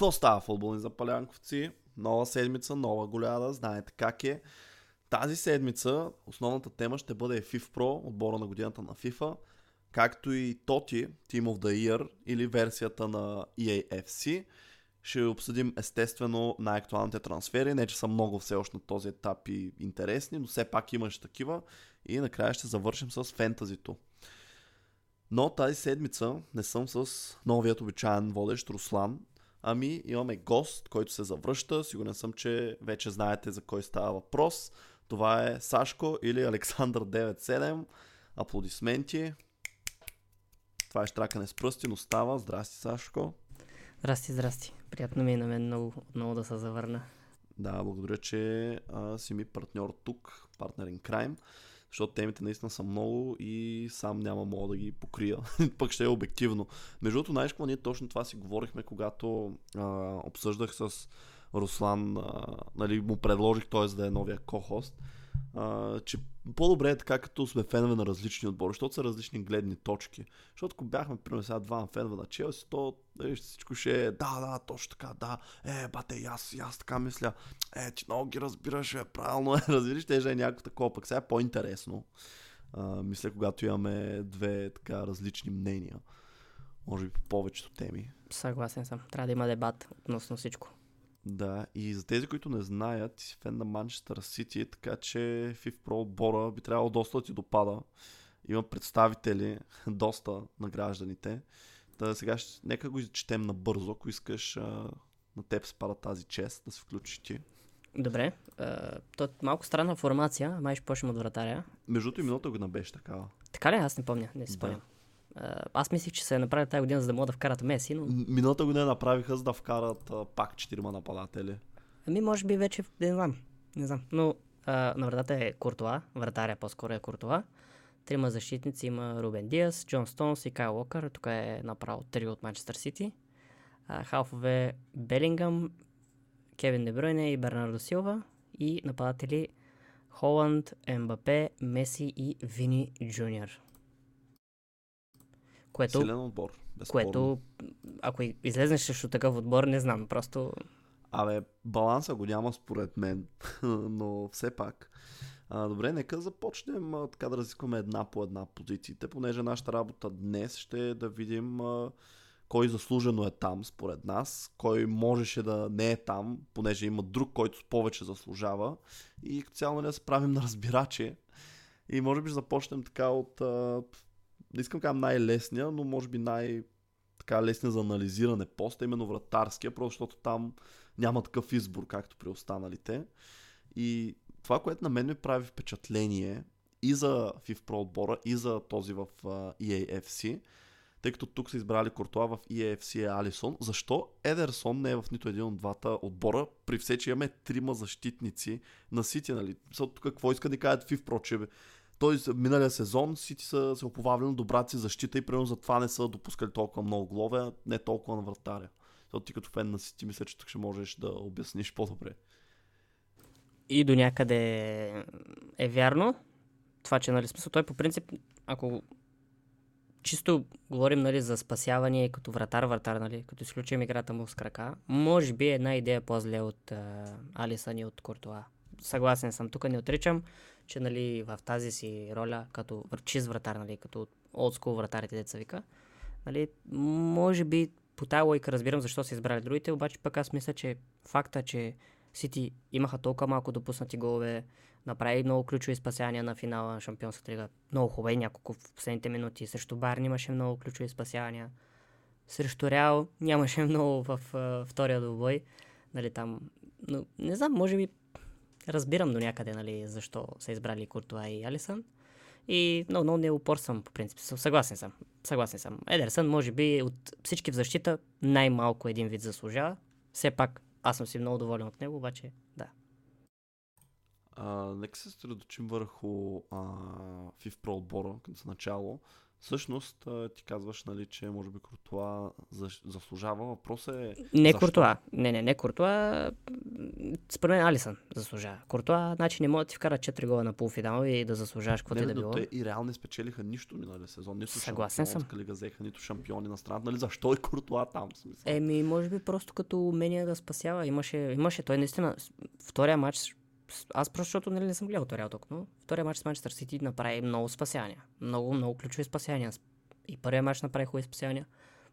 Какво става футболни запалянковци? Нова седмица, нова голяда, знаете как е. Тази седмица основната тема ще бъде FIF Pro, отбора на годината на FIFA, както и TOTI, Team of the Year или версията на EAFC. Ще обсъдим естествено най-актуалните трансфери, не че са много все още на този етап и интересни, но все пак имаш такива. И накрая ще завършим с фентазито. Но тази седмица не съм с новият обичайен водещ Руслан, ами имаме гост, който се завръща. Сигурен съм, че вече знаете за кой става въпрос. Това е Сашко или Александър 97. Аплодисменти. Това е штракане с пръсти, но става. Здрасти, Сашко. Здрасти, здрасти. Приятно ми е на мен много, много да се завърна. Да, благодаря, че а, си ми партньор тук, партнер in crime, защото темите наистина са много и сам няма мога да ги покрия. Пък ще е обективно. Между другото, знаеш ние точно това си говорихме, когато а, обсъждах с Руслан, а, нали, му предложих той да е новия ко-хост, а, че по-добре е така, като сме фенове на различни отбори, защото са различни гледни точки. Защото ако бяхме, примерно, сега два фенове на Челси, то нали, всичко ще е, да, да, точно така, да, е, бате, аз, аз така мисля, е, ти много ги разбираш, е, правилно е, разбираш, ще е някакво такова, пък сега е по-интересно. А, мисля, когато имаме две така различни мнения. Може би по повечето теми. Съгласен съм. Трябва да има дебат относно всичко. Да, и за тези, които не знаят, ти си фен на Манчестър Сити, така че FIF Pro отбора би трябвало доста да ти допада. Има представители, доста на гражданите. Та сега ще, нека го изчетем набързо, ако искаш а, на теб се пада тази чест да се включиш ти. Добре. то е малко странна формация, май ще почнем от вратаря. Между и миналата година беше такава. Така ли? Аз не помня, не си спомням. Да. Аз мислих, че се е направи тази година, за да могат да вкарат Меси, но... Миналата година направиха, за да вкарат а, пак четирима нападатели. Ами, може би вече, не знам. Не знам. Но а, на вратата е Куртуа, вратаря по-скоро е Куртуа. Трима защитници има Рубен Диас, Джон Стоунс и Кайл Локър. Тук е направо три от Манчестър Сити. Халфове Белингъм, Кевин Дебройне и Бернардо Силва. И нападатели Холанд, Ембапе, Меси и Вини Джуниор. Което, Силен отбор. Безспорно. Което, ако излезнеш срещу такъв отбор, не знам, просто... Абе, баланса го няма според мен, но все пак. А, добре, нека започнем а, така да разискваме една по една позициите, понеже нашата работа днес ще е да видим а, кой заслужено е там според нас, кой можеше да не е там, понеже има друг, който повече заслужава и цяло не нали, да се правим на разбираче. И може би започнем така от а, не искам кажа най-лесния, но може би най- така лесния за анализиране пост, именно вратарския, просто защото там няма такъв избор, както при останалите. И това, което на мен ми прави впечатление и за FIF Pro отбора, и за този в EAFC, тъй като тук са избрали Кортуа в EAFC е Алисон, защо Едерсон не е в нито един от двата отбора, при все, че имаме трима защитници на Сити, нали? Тук какво иска да кажат FIF Pro, че той миналия сезон Сити са се оповавали на добрата си защита и примерно затова не са допускали толкова много голове, не толкова на вратаря. Защото ти като фен на Сити мисля, че тук ще можеш да обясниш по-добре. И до някъде е вярно. Това, че нали смисъл, той по принцип, ако чисто говорим нали, за спасяване като вратар, вратар, нали, като изключим играта му с крака, може би една идея по-зле от Алисън и от Кортуа. Съгласен съм, тук не отричам че нали, в тази си роля, като чист вратар, нали, като олдскул вратарите, деца вика, нали, може би по тази лойка разбирам защо са избрали другите, обаче пък аз мисля, че факта, че Сити имаха толкова малко допуснати голове, направи много ключови спасяния на финала на Шампионската лига. Много хубави няколко в последните минути. Срещу Барни имаше много ключови спасяния. Срещу Реал нямаше много в uh, втория двубой. Нали, там, но не знам, може би разбирам до някъде, нали, защо са избрали Куртуа и Алисън. И много, много не упорствам, по принцип. Съгласен съм. Съгласен съм. Едерсън, може би, от всички в защита, най-малко един вид заслужава. Все пак, аз съм си много доволен от него, обаче, да. А, нека се средочим върху а, FIF Pro отбора, като начало. Всъщност ти казваш, нали, че може би Куртуа заслужава. Въпросът е... Не защо? Куртуа. Не, не, не Куртуа. Според мен Алисън заслужава. Куртуа, значи не може да ти вкара 4 гола на полуфинал и да заслужаваш каквото и да било. Те и реално не спечелиха нищо минали сезон. Нито Съгласен съм. лига взеха, нито шампиони на страната. Нали, защо е Куртуа там? Еми, може би просто като умение да спасява. Имаше, имаше той наистина. Втория матч аз просто защото нали, не съм гледал Реал тук, но втория матч с Манчестър Сити направи много спасявания. Много, много ключови спасявания. И първия матч направи хубави спасявания.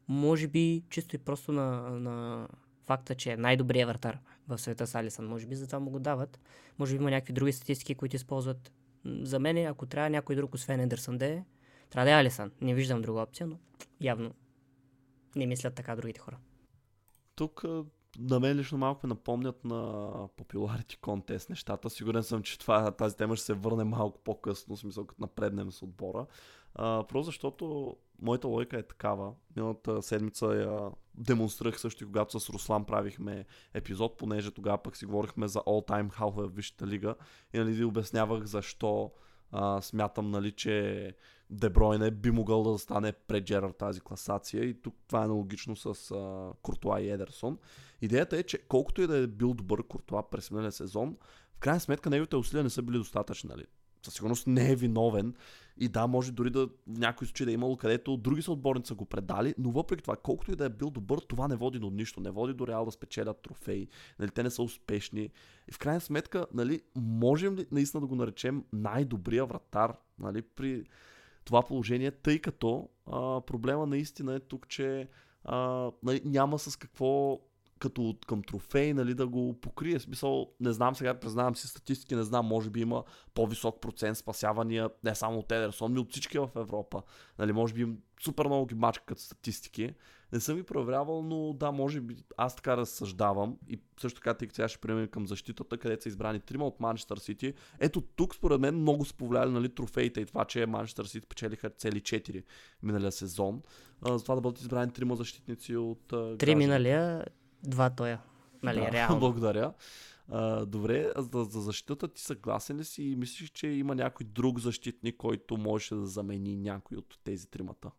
Може би чисто и просто на, на факта, че е най-добрият вратар в света с Алисън. Може би затова му го дават. Може би има някакви други статистики, които използват. За мен, ако трябва някой друг, освен Ендерсън да е, трябва да е Алисън. Не виждам друга опция, но явно не мислят така другите хора. Тук на мен лично малко ме напомнят на Popularity Contest нещата. Сигурен съм, че това, тази тема ще се върне малко по-късно, в смисъл като напреднем с отбора. А, просто защото моята логика е такава. Миналата седмица я демонстрирах също и когато с Руслан правихме епизод, понеже тогава пък си говорихме за all time халфа в Висшата лига и нали, обяснявах защо а, смятам, нали, че Дебройне би могъл да стане пред Джерар тази класация и тук това е аналогично с а, Куртуа и Едерсон. Идеята е, че колкото и да е бил добър Куртуа през миналия сезон, в крайна сметка неговите усилия не са били достатъчни. Нали? Със сигурност не е виновен и да, може дори да в някои случаи да е имало където други са отборници са го предали, но въпреки това, колкото и да е бил добър, това не води до нищо. Не води до Реал да спечелят трофеи. Нали, те не са успешни. И в крайна сметка, нали, можем ли наистина да го наречем най-добрия вратар нали, при това положение, тъй като а, проблема наистина е тук, че а, нали, няма с какво като към трофей, нали, да го покрие. Смисъл, не знам сега, признавам си статистики, не знам, може би има по-висок процент спасявания, не само от Едерсон, но от всички в Европа. Нали, може би супер много ги мачка като статистики. Не съм ги проверявал, но да, може би аз така разсъждавам и също така, тъй като сега ще преминем към защитата, където са избрани трима от Манчестър Сити. Ето тук, според мен, много са повлияли нали, трофеите и това, че Манчестър Сити печелиха цели 4 миналия сезон. А, за това да бъдат избрани трима защитници от... Три миналия, два тоя. Нали, да, реално. Благодаря. А, добре, за, за защитата ти съгласен ли си и мислиш, че има някой друг защитник, който може да замени някой от тези тримата?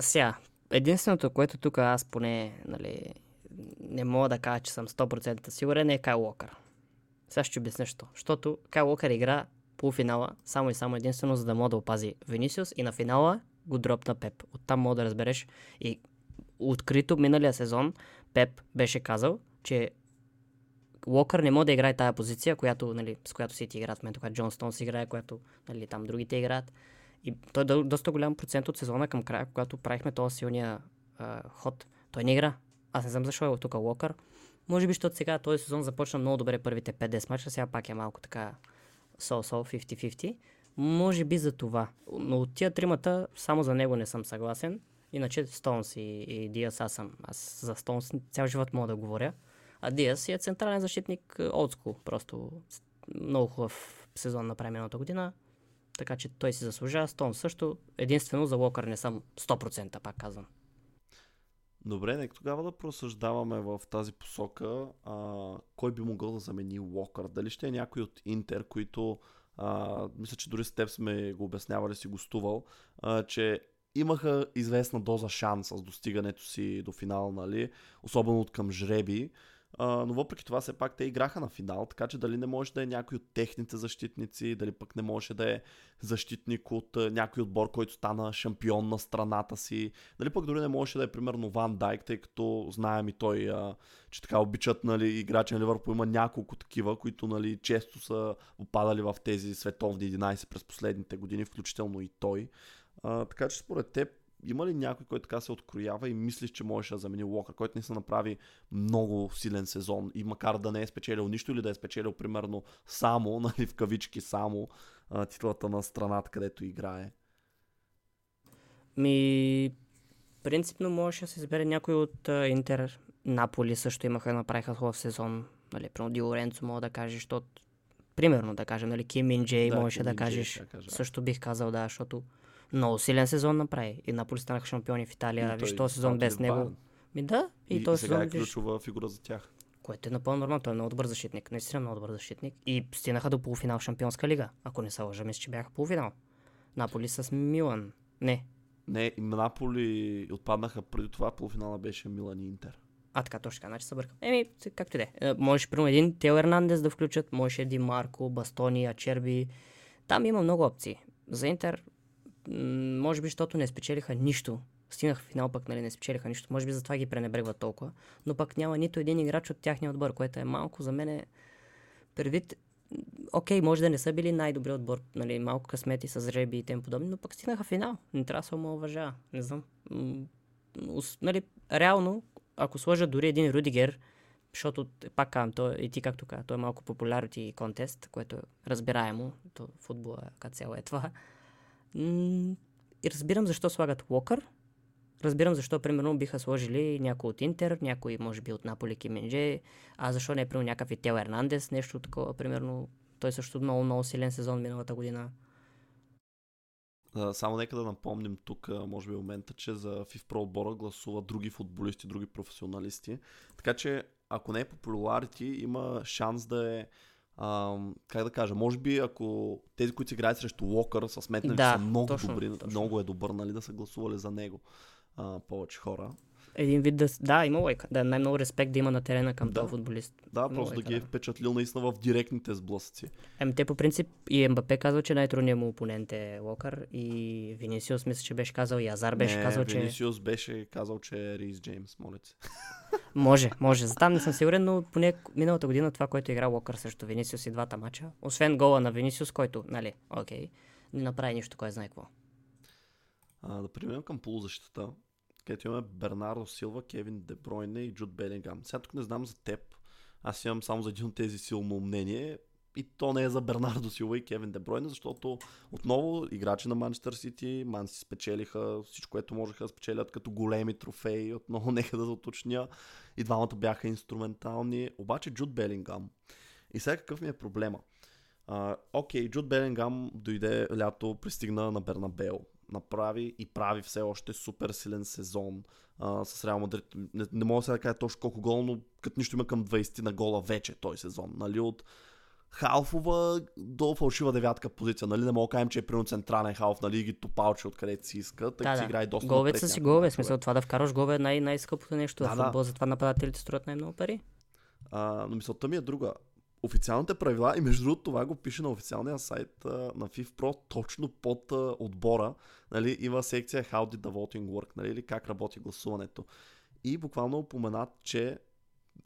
Сега, единственото, което тук аз поне нали, не мога да кажа, че съм 100% сигурен е Кай Локър. Сега ще обясня що. Защото Кай Локър игра полуфинала само и само единствено, за да мога да опази Венисиус и на финала го дропна Пеп. Оттам мога да разбереш и открито миналия сезон Пеп беше казал, че Локър не може да играе тази позиция, която, нали, с която си ти играят в момента, когато Джон Стоун си играе, която нали, там другите играят. И той е доста голям процент от сезона към края, когато правихме този силния а, ход. Той не игра. Аз не знам защо е тук Локър. Може би, защото сега този сезон започна много добре първите 5-10 мача, сега пак е малко така сол-сол, 50-50. Може би за това. Но от тия тримата само за него не съм съгласен. Иначе Стоунс и, и Диас аз съм. Аз за Стоунс цял живот мога да говоря. А Диас е централен защитник отско. Просто много хубав сезон направи миналата година. Така че той си заслужава. Стоунс също. Единствено за Локър не съм 100% пак казвам. Добре, нека тогава да просъждаваме в тази посока а, кой би могъл да замени Локър. Дали ще е някой от Интер, които а, мисля, че дори с теб сме го обяснявали, си гостувал, а, че имаха известна доза шанс с достигането си до финал, нали? Особено от към жреби. Но въпреки това, все пак те играха на финал, така че дали не може да е някой от техните защитници, дали пък не може да е защитник от някой отбор, който стана шампион на страната си, дали пък дори не може да е примерно Ван Дайк, тъй като знаем и той, а, че така обичат нали, играчи на Ливърпул, има няколко такива, които нали, често са попадали в тези световни 11 през последните години, включително и той. А, така че според теб има ли някой, който така се откроява и мислиш, че можеше да замени Локър, който не се направи много силен сезон и макар да не е спечелил нищо или да е спечелил примерно само, нали, в кавички само, а, титлата на страната, където играе? Ми, принципно можеше да се избере някой от а, Интер. Наполи също имаха, направиха хубав сезон. Нали, примерно Ди Лоренцо мога да кажеш, защото примерно да кажем, нали, Ким Мин Джей да, можеше да кажеш. Да кажа. Също бих казал, да, защото много силен сезон направи. И Наполи станаха шампиони в Италия. Виж този сезон без него. Ми да, и, и този сега сезон. е ключова виж... фигура за тях. Което е напълно нормално. Той е много добър защитник. Наистина много добър защитник. И стигнаха до полуфинал Шампионска лига. Ако не се лъжа, мисля, че бяха полуфинал. Наполи с Милан. Не. Не, и Наполи отпаднаха преди това, полуфинала беше Милан и Интер. А, така, точно така, значи се бъркам. Еми, както и да е. Е, Можеш, примерно, един Тео Ернандес да включат, можеш един Марко, Бастони, Ачерби. Там има много опции. За Интер, може би, защото не спечелиха нищо. Стигнаха в финал, пък нали, не спечелиха нищо. Може би затова ги пренебрегват толкова. Но пък няма нито един играч от тяхния отбор, което е малко за мен е предвид Окей, може да не са били най-добри отбор, нали, малко късмети с жреби и тем подобни, но пък стигнаха финал. Не трябва да се омалважава. Не знам. Нали, реално, ако сложа дори един Рудигер, защото, пак казвам, той, и ти както каза, той е малко popularity контест, което е разбираемо, то футбола като цяло е това. И разбирам защо слагат Уокър, разбирам защо, примерно, биха сложили някой от Интер, някой, може би, от Наполи Кименже, а защо не е, примерно, някакъв и Тео Ернандес, нещо такова, примерно, той също много, много силен сезон миналата година. Само нека да напомним тук, може би, момента, че за FIF Pro отбора гласуват други футболисти, други професионалисти. Така че, ако не е popularity, има шанс да е Ам, как да кажа, може би ако тези, които си играят срещу Локър, са сметнали, Да, че са много точно, добри, точно. много е добър, нали, да са гласували за него а, повече хора. Един вид да... Да, има лойка. Да, най-много респект да има на терена към Да. този футболист. Да, Много просто да е ги е впечатлил наистина в директните сблъсъци. Еми, те по принцип и МБП казва, че най-трудният му опонент е Локър и Винисиус мисля, че беше казал и Азар беше не, казал, че Венисиус беше казал, че е Рис Джеймс, моля се. може, може. За там не съм сигурен, но поне миналата година това, което игра Локър срещу Винисиус и двата мача, освен гола на Винисиус, който, нали, окей, не направи нищо, кой знае какво. А, да преминем към полузащитата, където имаме Бернардо Силва, Кевин Дебройне и Джуд Белингам. Сега тук не знам за теб, аз имам само за един от тези силно мнение и то не е за Бернардо Силва и Кевин Дебройне, защото отново играчи на Манчестър Сити, Ман си спечелиха всичко, което можеха да спечелят като големи трофеи, отново нека да уточня, и двамата бяха инструментални, обаче Джуд Белингам. И сега какъв ми е проблема? Окей, Джуд Белингам дойде лято, пристигна на Бернабел. Направи и прави все още супер силен сезон а, с Реал Мадрид. Не, не мога сега да кажа точно колко гол, но като нищо има към 20 на гола вече този сезон. Нали? От халфова до фалшива девятка позиция. Нали? Не мога да кажем, че е примерно централен халф, нали? ги топалче откъдето си иска, тъй Да, да, си да. играе доста напред са си голове, смисъл това да вкараш голове е най- най-скъпото нещо Да, в да. футбол, затова нападателите струват най-много пари. А, но мисълта ми е друга. Официалните правила, и между другото това го пише на официалния сайт а, на FIFPro, точно под а, отбора, нали, има секция How did the voting work, нали, или как работи гласуването. И буквално упоменат, че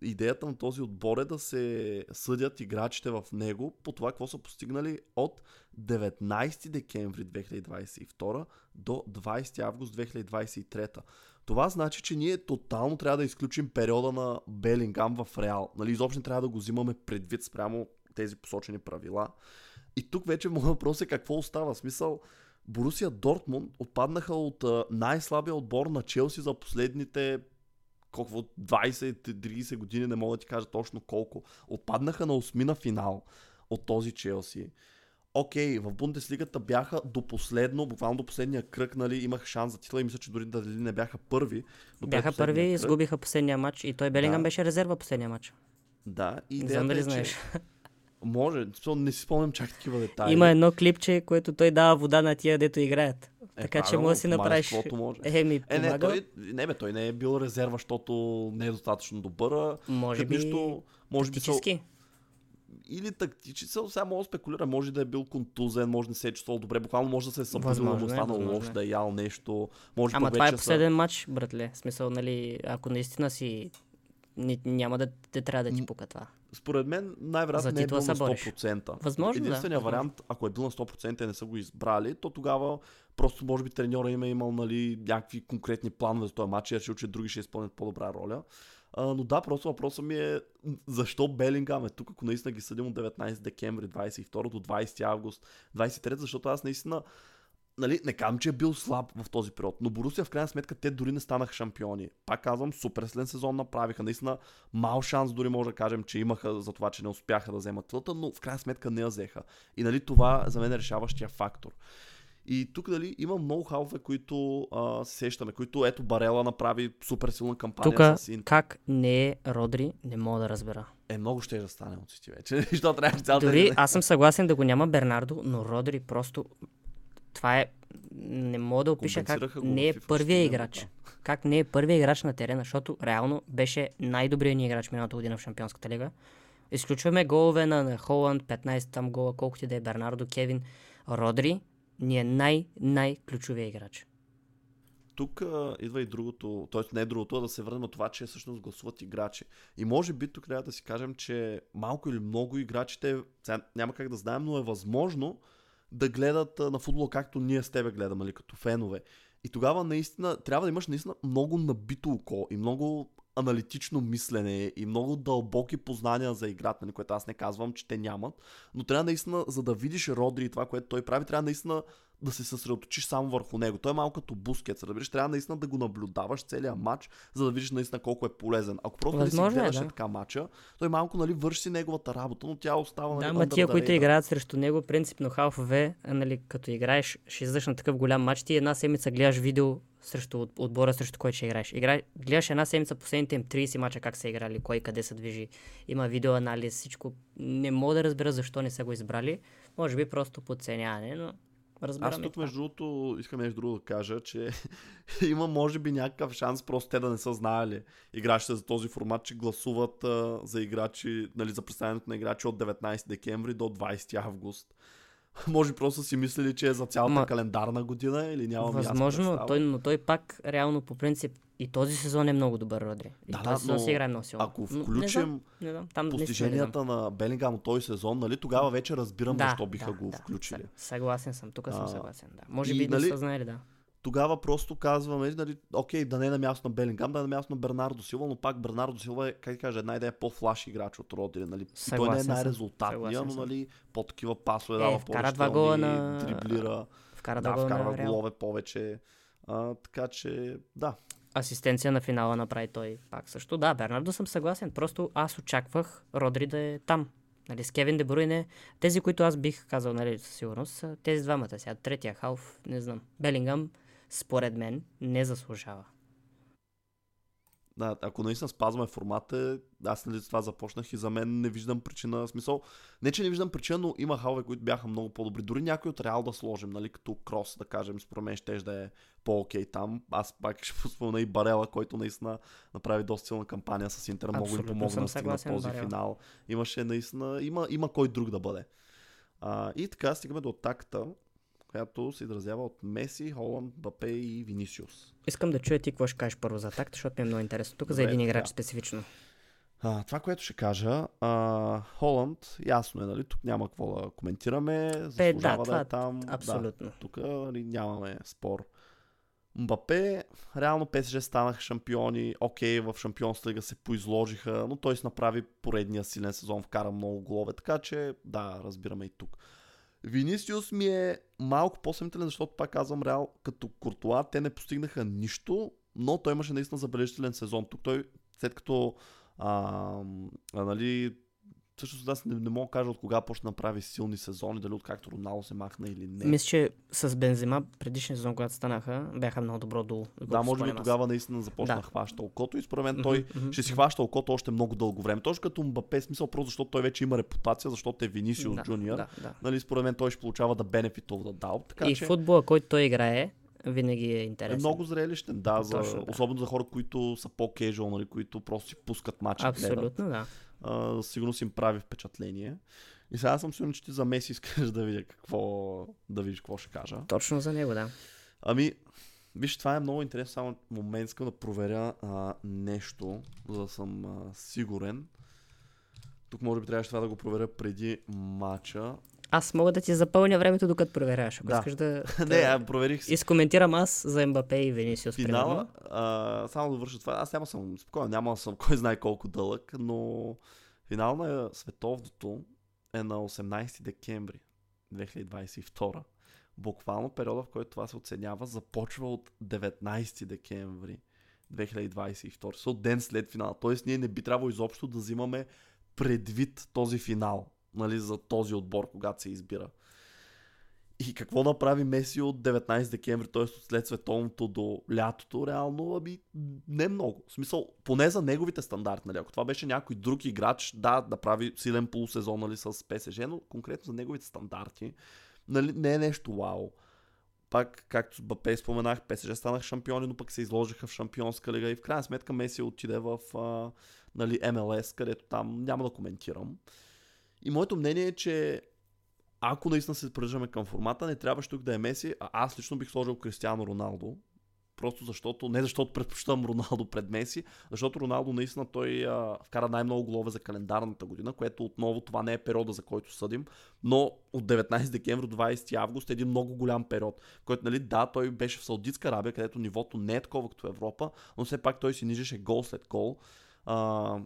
идеята на този отбор е да се съдят играчите в него по това, какво са постигнали от 19 декември 2022 до 20 август 2023. Това значи, че ние тотално трябва да изключим периода на Белингам в Реал. Нали, изобщо не трябва да го взимаме предвид спрямо тези посочени правила. И тук вече моят въпрос е какво остава. Смисъл, Борусия Дортмунд отпаднаха от най-слабия отбор на Челси за последните колко, 20-30 години, не мога да ти кажа точно колко. Отпаднаха на осмина финал от този Челси. Окей, в Бундеслигата бяха до последно, буквално до последния кръг, нали, имах шанс за титла и мисля, че дори дали не бяха първи. до Бяха предпоследния първи, кръг. изгубиха последния матч и той Белингам Да. беше резерва последния матч. Да, и Не знам дали е, знаеш. че може, не си спомням чак такива детайли. Има едно клипче, което той дава вода на тия, дето играят. Е, така че правилно, може да си направиш. може. Е, ми Е, не, той, не, бе, той не е бил резерва, защото не е достатъчно добър. Може би нищо, може би тактически. Или тактически, сега мога да спекулира, може да е бил контузен, може да не се е чувствал добре, буквално може да се е събудил, да му е, останало възможно лош, е. да е ял нещо. Може Ама това е вече са- последен матч, братле. В смисъл, нали, ако наистина си... Няма да те трябва да ти пука това. Според мен най-вероятно не е бил на бориш. 100%. Възможно, да, Единственият възможно. вариант, ако е бил на 100% и не са го избрали, то тогава просто може би треньора им е имал нали, някакви конкретни планове за този матч и е решил, че други ще изпълнят по-добра роля. А, но да, просто въпросът ми е защо Белингам е тук, ако наистина ги съдим от 19 декември 22 до 20 август 23, защото аз наистина нали, не казвам, че е бил слаб в този период, но Борусия в крайна сметка те дори не станаха шампиони. Пак казвам, супер силен сезон направиха. Наистина мал шанс дори може да кажем, че имаха за това, че не успяха да вземат титлата, но в крайна сметка не я взеха. И нали, това за мен е решаващия фактор. И тук дали има много халфе, които а, се сещаме, които ето Барела направи супер силна кампания Тук с Ин. как не е Родри, не мога да разбера. Е, много ще да стане от Сити вече. Защо трябва цялата... Дори аз съм съгласен да го няма Бернардо, но Родри просто... това е... Не мога да опиша как не е първия играч. Как не е първия играч на терена, защото реално беше най-добрият ни играч миналата година в Шампионската лига. Изключваме голове на Холанд, 15 там гола, колкото и да е Бернардо, Кевин, Родри, ни е най-най-ключовия играч. Тук а, идва и другото, т.е. не е другото, а да се върнем на това, че всъщност гласуват играчи. И може би тук трябва да си кажем, че малко или много играчите, няма как да знаем, но е възможно да гледат на футбола както ние с тебе гледаме, нали, като фенове. И тогава наистина трябва да имаш наистина много набито око и много аналитично мислене и много дълбоки познания за играта, нали, което аз не казвам, че те нямат, но трябва наистина, за да видиш Родри и това, което той прави, трябва наистина да се съсредоточиш само върху него. Той е малко като бускет, разбираш, трябва наистина да го наблюдаваш целия матч, за да видиш наистина колко е полезен. Ако просто нали, си Възможно е, гледаш да. така матча, той малко нали, върши неговата работа, но тя остава нали, Да, ма тия, които играят срещу него, принципно халфове, нали, като играеш, ще излезеш на такъв голям матч, ти една седмица гледаш видео срещу от- отбора, срещу който ще играеш. Игра... Гледаш една седмица последните им 30 мача как са играли, кой къде се движи. Има видеоанализ, всичко. Не мога да разбера защо не са го избрали. Може би просто подценяване, но разбираме Аз тук, между другото, искам нещо друго да кажа, че има, може би, някакъв шанс просто те да не са знаели играчите за този формат, че гласуват а, за играчи, нали, за представянето на играчи от 19 декември до 20 август. Може просто си мислили, че е за цялата Ма- календарна година или ясна Възможно, той, но той пак реално по принцип и този сезон е много добър, Родри. И Да, този да, сезон но си играе много силно. Ако Но не включим знам, не знам, там наистина не знам. постиженията на Белингам от този сезон, нали, тогава вече разбирам защо биха го да, включили. съ- Съгласен съм, тук съм съгласен. Да. Може и, би нали, не са знаели, да. Тогава просто казваме, нали, окей, да не е на място на Белингам, да е на място на Бернардо Силва, но пак Бернардо Силва е, как да кажа, една идея по-флаш играч от Родри. Нали? И той не е Съгласен най-резултатния, съгласен но нали, по-такива пасове Е, дава вкара два гола на- дриблира, Вкара да, вкарва на голове повече. А, така че, да. Асистенция на финала направи той пак също. Да, Бернардо съм съгласен. Просто аз очаквах Родри да е там. Нали, с Кевин Дебруйне, тези, които аз бих казал, нали, със сигурност, са тези двамата. Сега третия халф, не знам. Белингъм, според мен, не заслужава. Да, ако наистина спазваме формата, аз нали това започнах и за мен не виждам причина, смисъл, не че не виждам причина, но има халове, които бяха много по-добри. Дори някой от Реал да сложим, нали, като Крос, да кажем, според мен ще да е по-окей там. Аз пак ще спомена и Барела, който наистина направи доста силна кампания с Интер, много им помогна да стигнат този Барела. финал. Имаше наистина, има, има кой друг да бъде. А, и така стигаме до такта, която се изразява от Меси, Холанд, Бапе и Винисиус. Искам да чуя ти какво ще кажеш първо за такт, защото ми е много интересно. Тук за Добре, един така. играч специфично. А, това, което ще кажа, а, Холанд, ясно е, нали? Тук няма какво да коментираме. Бе, Заслужава да, да, това е там. Абсолютно. Да, тук нали, нямаме спор. Мбапе, реално ПСЖ станаха шампиони. Окей, в Шампионска лига се поизложиха, но той си направи поредния силен сезон, вкара много голове, така че да, разбираме и тук. Винисиус ми е малко по-съмнителен, защото пак казвам Реал, като Куртуа, те не постигнаха нищо, но той имаше наистина забележителен сезон. Тук той, след като а, а, нали, всъщност аз не, не мога да кажа от кога почна да направи силни сезони, дали откакто Роналдо се махна или не. Мисля, че с Бензима предишния сезон, когато станаха, бяха много добро долу. Да, може би тогава наистина започна да хваща окото и според мен той мгм, ще си хваща окото още много дълго време. Точно като Мбапе, смисъл просто защото той вече има репутация, защото е Винисиус да, Джуниор. Да, да. Нали, според мен той ще получава да benefit of the doubt. Така И че футбола, който той играе, винаги е е интересен. много зрелищен, да, за, Точно, да. особено за хора, които са по-кежуал, нали, които просто си пускат матча. гледат. Абсолютно, да. а, сигурно си им прави впечатление. И сега съм сигурен, че ти за Меси искаш да видя какво, да видиш какво ще кажа. Точно за него, да. Ами, виж, това е много интересно, само момент искам да проверя а, нещо, за да съм а, сигурен. Тук може би трябваше това да го проверя преди матча. Аз мога да ти запълня времето, докато проверяваш. Ако Да. искаш да, Не, а, проверих си. изкоментирам аз за Мбапе и Венисиус. Финала, а, само да върша това. Аз няма съм спокоен, няма съм кой знае колко дълъг, но финал на световното е на 18 декември 2022. Буквално периода, в който това се оценява, започва от 19 декември 2022. Са от ден след финала. Тоест ние не би трябвало изобщо да взимаме предвид този финал, нали, за този отбор, когато се избира. И какво направи Меси от 19 декември, т.е. след световното до лятото, реално, ами не много. В смисъл, поне за неговите стандарти, нали? Ако това беше някой друг играч, да, да прави силен полусезон нали, с ПСЖ, но конкретно за неговите стандарти, нали, не е нещо вау. пак, както с Бапе споменах, ПСЖ станах шампиони, но пък се изложиха в шампионска лига и в крайна сметка Меси отиде в а, нали, МЛС, където там няма да коментирам. И моето мнение е, че ако наистина се придържаме към формата, не трябваше тук да е Меси, а аз лично бих сложил Кристиано Роналдо. Просто защото, не защото предпочитам Роналдо пред Меси, защото Роналдо наистина той а, вкара най-много голове за календарната година, което отново това не е периода, за който съдим, но от 19 декември до 20 август е един много голям период, който, нали, да, той беше в Саудитска Арабия, където нивото не е такова като Европа, но все пак той си нижеше гол след гол. А,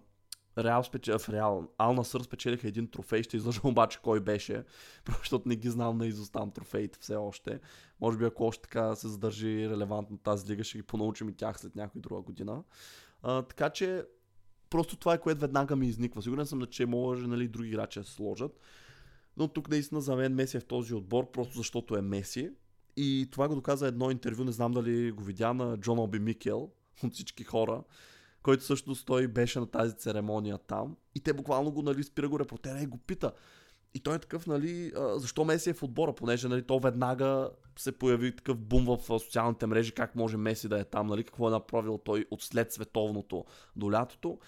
Реал спечели, в Реал, Ал спечелиха един трофей, ще излъжа обаче кой беше, защото не ги знам на изостам трофеите все още. Може би ако още така се задържи релевантно тази лига, ще ги понаучим и тях след някой друга година. А, така че просто това е което веднага ми изниква. Сигурен съм, че може нали, други играчи да се сложат. Но тук наистина за мен Меси е в този отбор, просто защото е Меси. И това го доказа едно интервю, не знам дали го видя на Джон Оби Микел от всички хора който също той беше на тази церемония там. И те буквално го, нали, спира го репортера и го пита. И той е такъв, нали, защо Меси е в отбора, понеже, нали, то веднага се появи такъв бум в социалните мрежи, как може Меси да е там, нали, какво е направил той от след световното до лятото.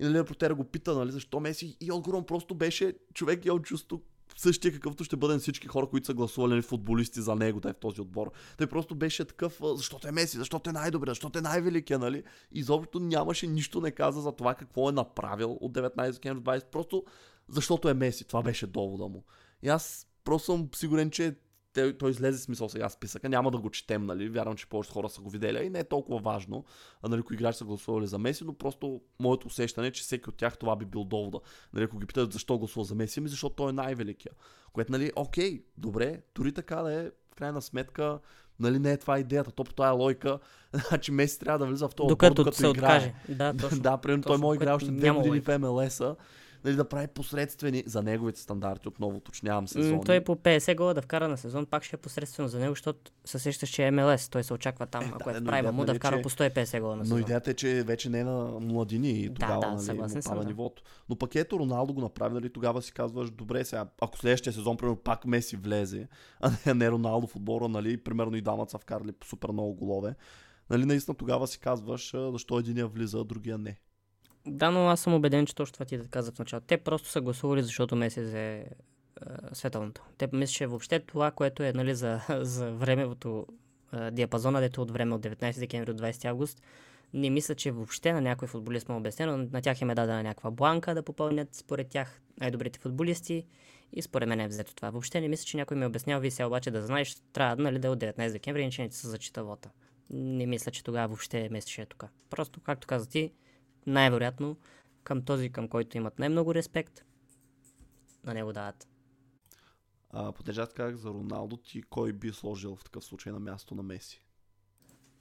И нали, репортера го пита, нали, защо Меси. И отговором просто беше, човек е от чувство, същия какъвто ще бъдем всички хора, които са гласували нали, футболисти за него да в този отбор. Той просто беше такъв, защото е Меси, защото е най-добре, защото е най-великия, нали? Изобщо нямаше нищо не каза за това какво е направил от 19 декември 20, просто защото е Меси. Това беше довода му. И аз просто съм сигурен, че той, той излезе смисъл сега списъка, няма да го четем, нали? Вярвам, че повечето хора са го видели и не е толкова важно, нали, кои играчи са гласували за Меси, но просто моето усещане е, че всеки от тях това би бил довода. Нали, ако ги питат защо гласува за Меси, ами защото той е най-великия. Което, нали, окей, добре, дори така да е, в крайна сметка, нали, не е това идеята, то по тази лойка, значи Меси трябва да влиза в този докато, отбор, докато се играе. откаже. Да, точно. да, примерно той точно, може играе което още две години в МЛС-а, нали, да прави посредствени за неговите стандарти, отново уточнявам сезони. М, Той по 50 гола да вкара на сезон, пак ще е посредствено за него, защото се сещаш, че е МЛС. Той се очаква там, Е, ако да, е но идеята му, да нали, вкара че- по 150 гола на Но сезон. идеята е, че вече не е на младини и Да, тогава да, нали, съгласен съм, да. нивото. Но пък ето Роналдо го направи, нали, тогава си казваш, добре сега, ако следващия сезон, примерно, пак Меси влезе, а не, не Роналдо в отбора, нали, примерно и дамата са вкарали супер много голове, нали, наистина тогава си казваш, защо единия влиза, а другия не. Да, но аз съм убеден, че точно това ти да каза в началото. Те просто са гласували, защото взе е, световното. Те мислят, че въобще това, което е нали, за, за времевото е, диапазона, дето от време от 19 декември до 20 август, не мисля, че въобще на някой футболист му е обяснено. На тях им е дадена някаква бланка да попълнят според тях най-добрите футболисти и според мен е взето това. Въобще не мисля, че някой ми е обяснял, вие сега обаче да знаеш, трябва нали, да е от 19 декември, иначе не ти се зачита вота. Не мисля, че тогава въобще ще е тук. Просто, както каза ти, най-вероятно към този, към който имат най-много респект, на него дават. А, аз казах за Роналдо, ти кой би сложил в такъв случай на място на Меси?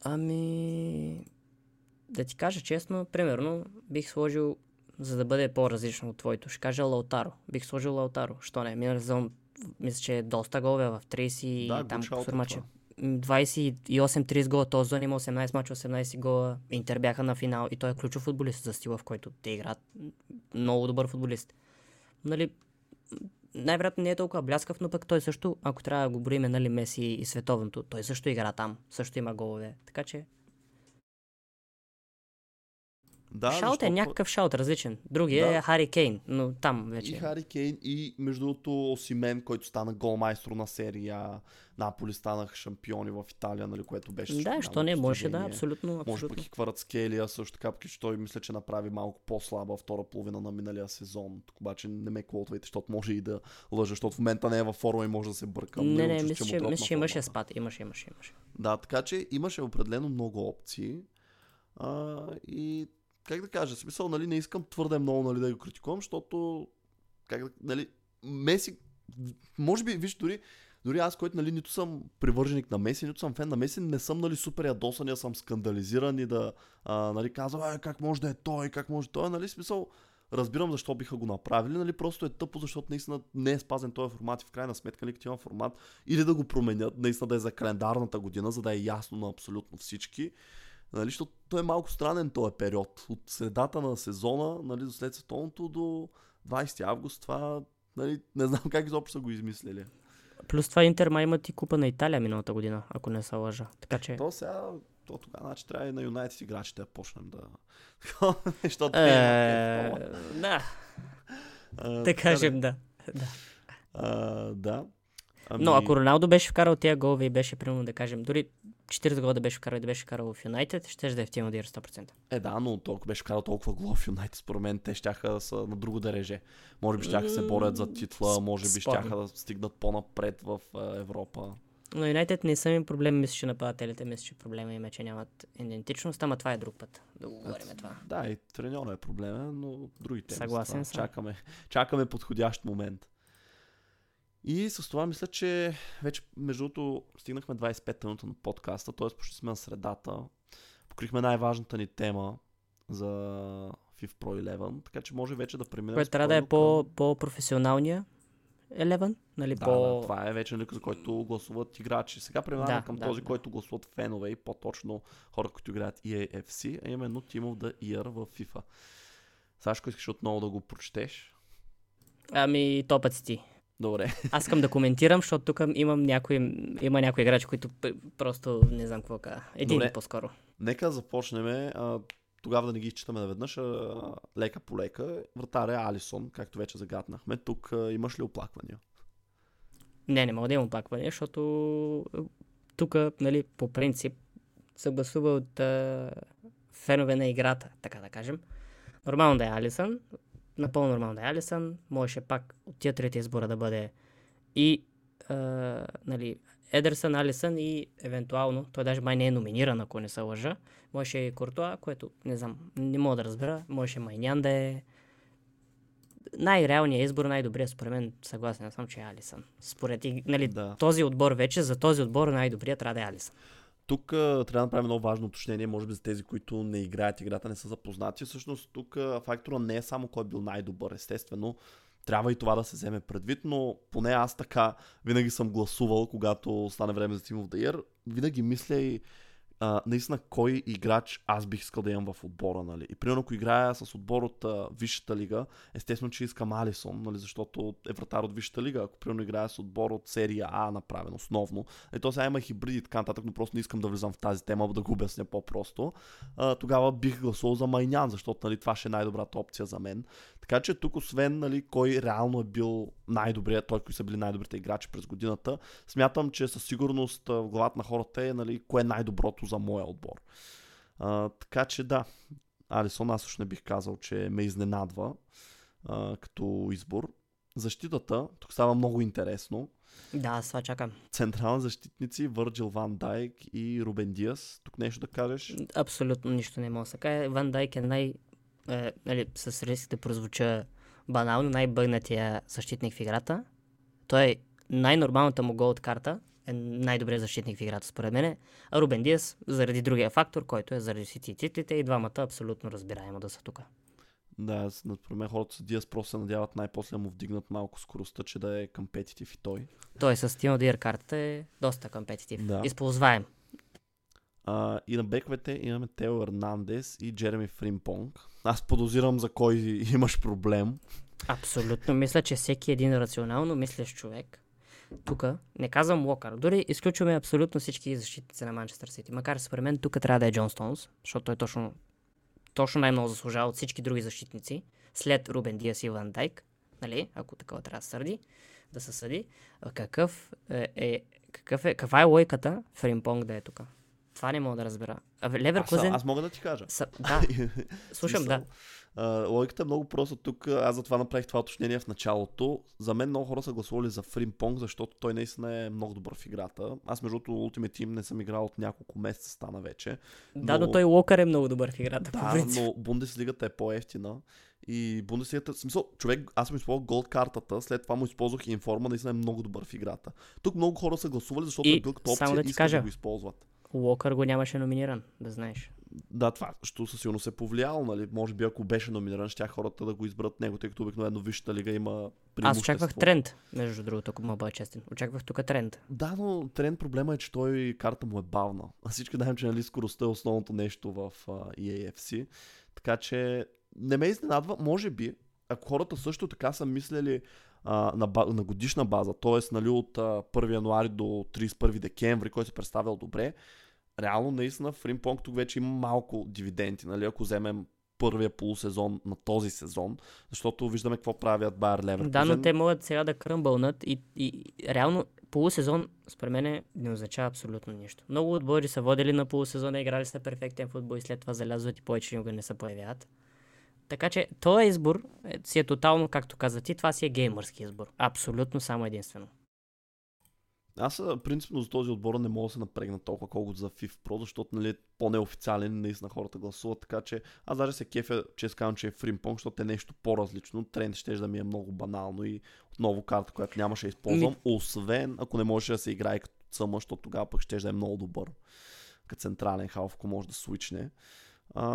Ами, да ти кажа честно, примерно, бих сложил, за да бъде по-различно от твоето, ще кажа Лаутаро. Бих сложил Лаутаро. Що не? Минал сезон, мисля, че е доста голове в 30 Да, и там кусор мача. Това. М, 28-30 гола, този сезон има 18 мача, 18 гола. Интер бяха на финал и той е ключов футболист за стила, в който те играят. Много добър футболист. Нали, най-вероятно не е толкова бляскав, но пък той също, ако трябва да го броиме, нали, Меси и световното, той също игра там, също има голове. Така че Да, шаут е защото- някакъв шаут, различен. Другия Да. е Хари Кейн, но там вече. И Хари Кейн, и между другото Осимен, който стана голмайстор на серия. Наполи станаха шампиони в Италия, нали, което беше. Да, що не, можеше да, достижение. абсолютно, Може пък абсолютно. и Кварацкелия също така, пък че той мисля, че направи малко по-слаба втора половина на миналия сезон. Тук обаче не ме клотвайте, защото може и да лъжа, защото в момента не е във форма и може да се бъркам. Не, не, мисля, че, мисля, че имаше спад. Имаше, имаше, имаше. Да, така че имаше определено много опции. А, и как да кажа, смисъл, нали, не искам твърде много нали, да го критикувам, защото как да, нали, Меси, може би, виж, дори, дори аз, който нали, нито съм привърженик на Меси, нито съм фен на Меси, не съм нали, супер ядосан, я съм скандализиран и да а, нали, казвам, е, как може да е той, как може той, нали, смисъл, разбирам защо биха го направили, нали, просто е тъпо, защото наистина не е спазен този формат и в крайна сметка, нали, има формат, или да го променят, наистина да е за календарната година, за да е ясно на абсолютно всички. Нали, защото той е малко странен този период. От средата на сезона, нали, до след световното до 20 август, това нали, не знам как изобщо са го измислили. Плюс това Интер май имат и купа на Италия миналата година, ако не се лъжа. Така че... То сега, то тогава, значи трябва и на Юнайтед играчите да почнем да... Защото Е, да, да кажем да. да. Да. Ами, Но ако Роналдо беше вкарал тия голове и беше, примерно да кажем, дори 40 гола да беше вкарал и да беше вкарал в Юнайтед, ще да е в Тима Дир 100%. Е, да, но толкова беше вкарал толкова гол в Юнайтед, според мен те да са на друго дереже. Може би да се борят за титла, може би щяха да стигнат по-напред в а, Европа. Но Юнайтед не са им проблем, мисля, че нападателите, мисля, че проблема им е, че нямат идентичност, ама това е друг път. Да го говорим това. Да, и треньора е проблема, но други теми. са Съгласен съм. Чакаме, чакаме подходящ момент. И с това мисля, че вече между другото стигнахме 25 минута на подкаста, т.е. почти сме на средата. Покрихме най-важната ни тема за FIFA Pro 11, така че може вече да преминем Което трябва да е по, към- по-професионалния Eleven, нали, Да, по... да, това е вече нали, за който гласуват играчи. Сега преминаваме Да, към да, този, да. който гласуват фенове и по-точно хора, които играят EAFC, а именно Team of the Year в FIFA. Сашко, искаш отново да го прочетеш? Ами, топът си ти. Добре. Аз искам да коментирам, защото тук имам някои, има някои играчи, които просто не знам какво кажа. Един Добре. по-скоро. Нека започнем. А, тогава да не ги изчитаме наведнъж, а, лека по лека. Вратаря Алисон, както вече загаднахме. Тук а, имаш ли оплаквания? Не, не мога да имам оплакване, защото тук, нали, по принцип, се гласува от а, фенове на играта, така да кажем. Нормално да е Алисън, напълно нормално да е Алисън, можеше пак от тия трети избора да бъде и а, нали, Едерсън, Алисън и евентуално, той даже май не е номиниран, ако не се лъжа, можеше и Куртуа, което не знам, не мога да разбера, можеше Майнян да е най-реалният избор, най-добрият, според мен, съгласен съм, че е Алисън. Според и, нали, Да. този отбор вече, за този отбор най-добрият трябва да е Алисън. Тук трябва да направим много важно уточнение, може би за тези, които не играят играта, не са запознати. Всъщност тук фактора не е само кой е бил най-добър, естествено. Трябва и това да се вземе предвид, но поне аз така винаги съм гласувал, когато стане време за Team of the Year. Винаги мисля и а, наистина кой играч аз бих искал да имам в отбора. Нали? И примерно ако играя с отбор от а, Висшата лига, естествено, че искам Алисон, нали? защото е вратар от Висшата лига. Ако примерно играя с отбор от серия А направен основно, и то сега има хибриди и така нататък, но просто не искам да влизам в тази тема, да го обясня по-просто. А, тогава бих гласувал за Майнян, защото нали, това ще е най-добрата опция за мен. Така че тук, освен нали, кой реално е бил най-добрият, той, кои са били най-добрите играчи през годината, смятам, че със сигурност в главата на хората е нали, кое е най-доброто за моя отбор. А, така че да, Алисон аз също не бих казал, че ме изненадва а, като избор. Защитата, тук става много интересно. Да, аз това чакам. Централни защитници, Върджил Ван Дайк и Рубен Диас. Тук нещо да кажеш? Абсолютно нищо не мога да се каже. Ван Дайк е най... Е, нали, с риск да прозвуча банално, най-бъгнатия защитник в играта. Той е най-нормалната му гол от карта е най-добрият защитник в играта, според мен. А Рубен Диас, заради другия фактор, който е заради Сити и титлите, и двамата абсолютно разбираемо да са тук. Да, според мен хората с Диас просто се надяват най-после му вдигнат малко скоростта, че да е компетитив и той. Той с Тима Диер картата е доста компетитив. Да. Използваем. А, и на бековете имаме Тео Ернандес и Джереми Фримпонг. Аз подозирам за кой имаш проблем. Абсолютно. Мисля, че всеки един рационално мислещ човек тук, не казвам Локър, дори изключваме абсолютно всички защитници на Манчестър Сити. Макар според мен тук трябва да е Джон Стоунс, защото той точно, точно най-много заслужава от всички други защитници, след Рубен Диас и Ван Дайк, нали, ако такова трябва да се съди, да се съди. Какъв е, е, какъв е, каква е лойката Фримпонг да е тук? Това не мога да разбера. А Аз, Леверкузен... аз мога да ти кажа. Са, да, слушам, да. А, логиката е много проста тук. Аз затова направих това уточнение в началото. За мен много хора са гласували за Фримпонг, защото той наистина е много добър в играта. Аз между другото Ultimate Team не съм играл от няколко месеца стана вече. Да, но Но- той Локър е много добър в играта. Да, но Бундеслигата е по-ефтина. И Бундеслигата, в смисъл, човек, аз му използвах голд картата, след това му използвах и информа, наистина е много добър в играта. Тук много хора са гласували, защото И е бил като само опция да и ти искат да кажа. го използват. Уокър го нямаше номиниран, да знаеш. Да, това що със сигурност е повлияло, нали? Може би ако беше номиниран, ще хората да го изберат него, тъй като обикновено Висшата лига има Аз очаквах тренд, между другото, ако мога бъда честен. Очаквах тук тренд. Да, но тренд проблема е, че той карта му е бавна. А всички знаем, че нали, скоростта е основното нещо в uh, EAFC. Така че не ме изненадва, може би, ако хората също така са мислили на, на годишна база, т.е. Нали, от а, 1 януари до 31 декември, който се представил добре, реално наистина в Римпонг тук вече има малко дивиденти, нали, ако вземем първия полусезон на този сезон, защото виждаме какво правят Байер Леверкузен. Да, но те могат сега да кръмбълнат и, и реално полусезон, според мен, не означава абсолютно нищо. Много отбори са водили на полусезона, играли са перфектен футбол и след това залязват и повече никога не се появяват. Така че този избор е, си е тотално, както каза ти, това си е геймърски избор. Абсолютно само единствено. Аз принципно за този отбор не мога да се напрегна толкова колкото за FIF Pro, защото нали, е по-неофициален, наистина хората гласуват, така че аз даже се кефя, че казвам, че е Фримпонг, защото е нещо по-различно. Тренд ще да ми е много банално и отново карта, която нямаше да използвам, Ми... освен ако не можеше да се играе като цъма, защото тогава пък ще да е много добър. Като централен халф, ако може да свичне. А,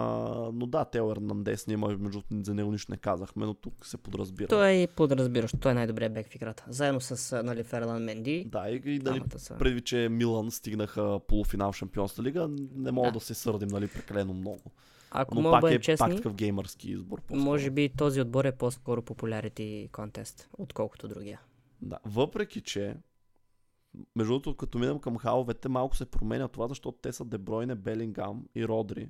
но да, Тео Ернандес, ние между за него нищо не казахме, но тук се подразбира. Той е подразбиращо, той е най-добрият бек в играта. Заедно с нали, Ферлан Менди. Да, и, и дали, са... преди, че Милан стигнаха полуфинал в Шампионска лига, не мога да. да се сърдим нали, прекалено много. Ако но пак е честни, пак такъв геймърски избор. По-скоро. Може би този отбор е по-скоро популярити контест, отколкото другия. Да, въпреки че между другото, като минем към халовете, малко се променя това, защото те са Дебройне, Белингам и Родри.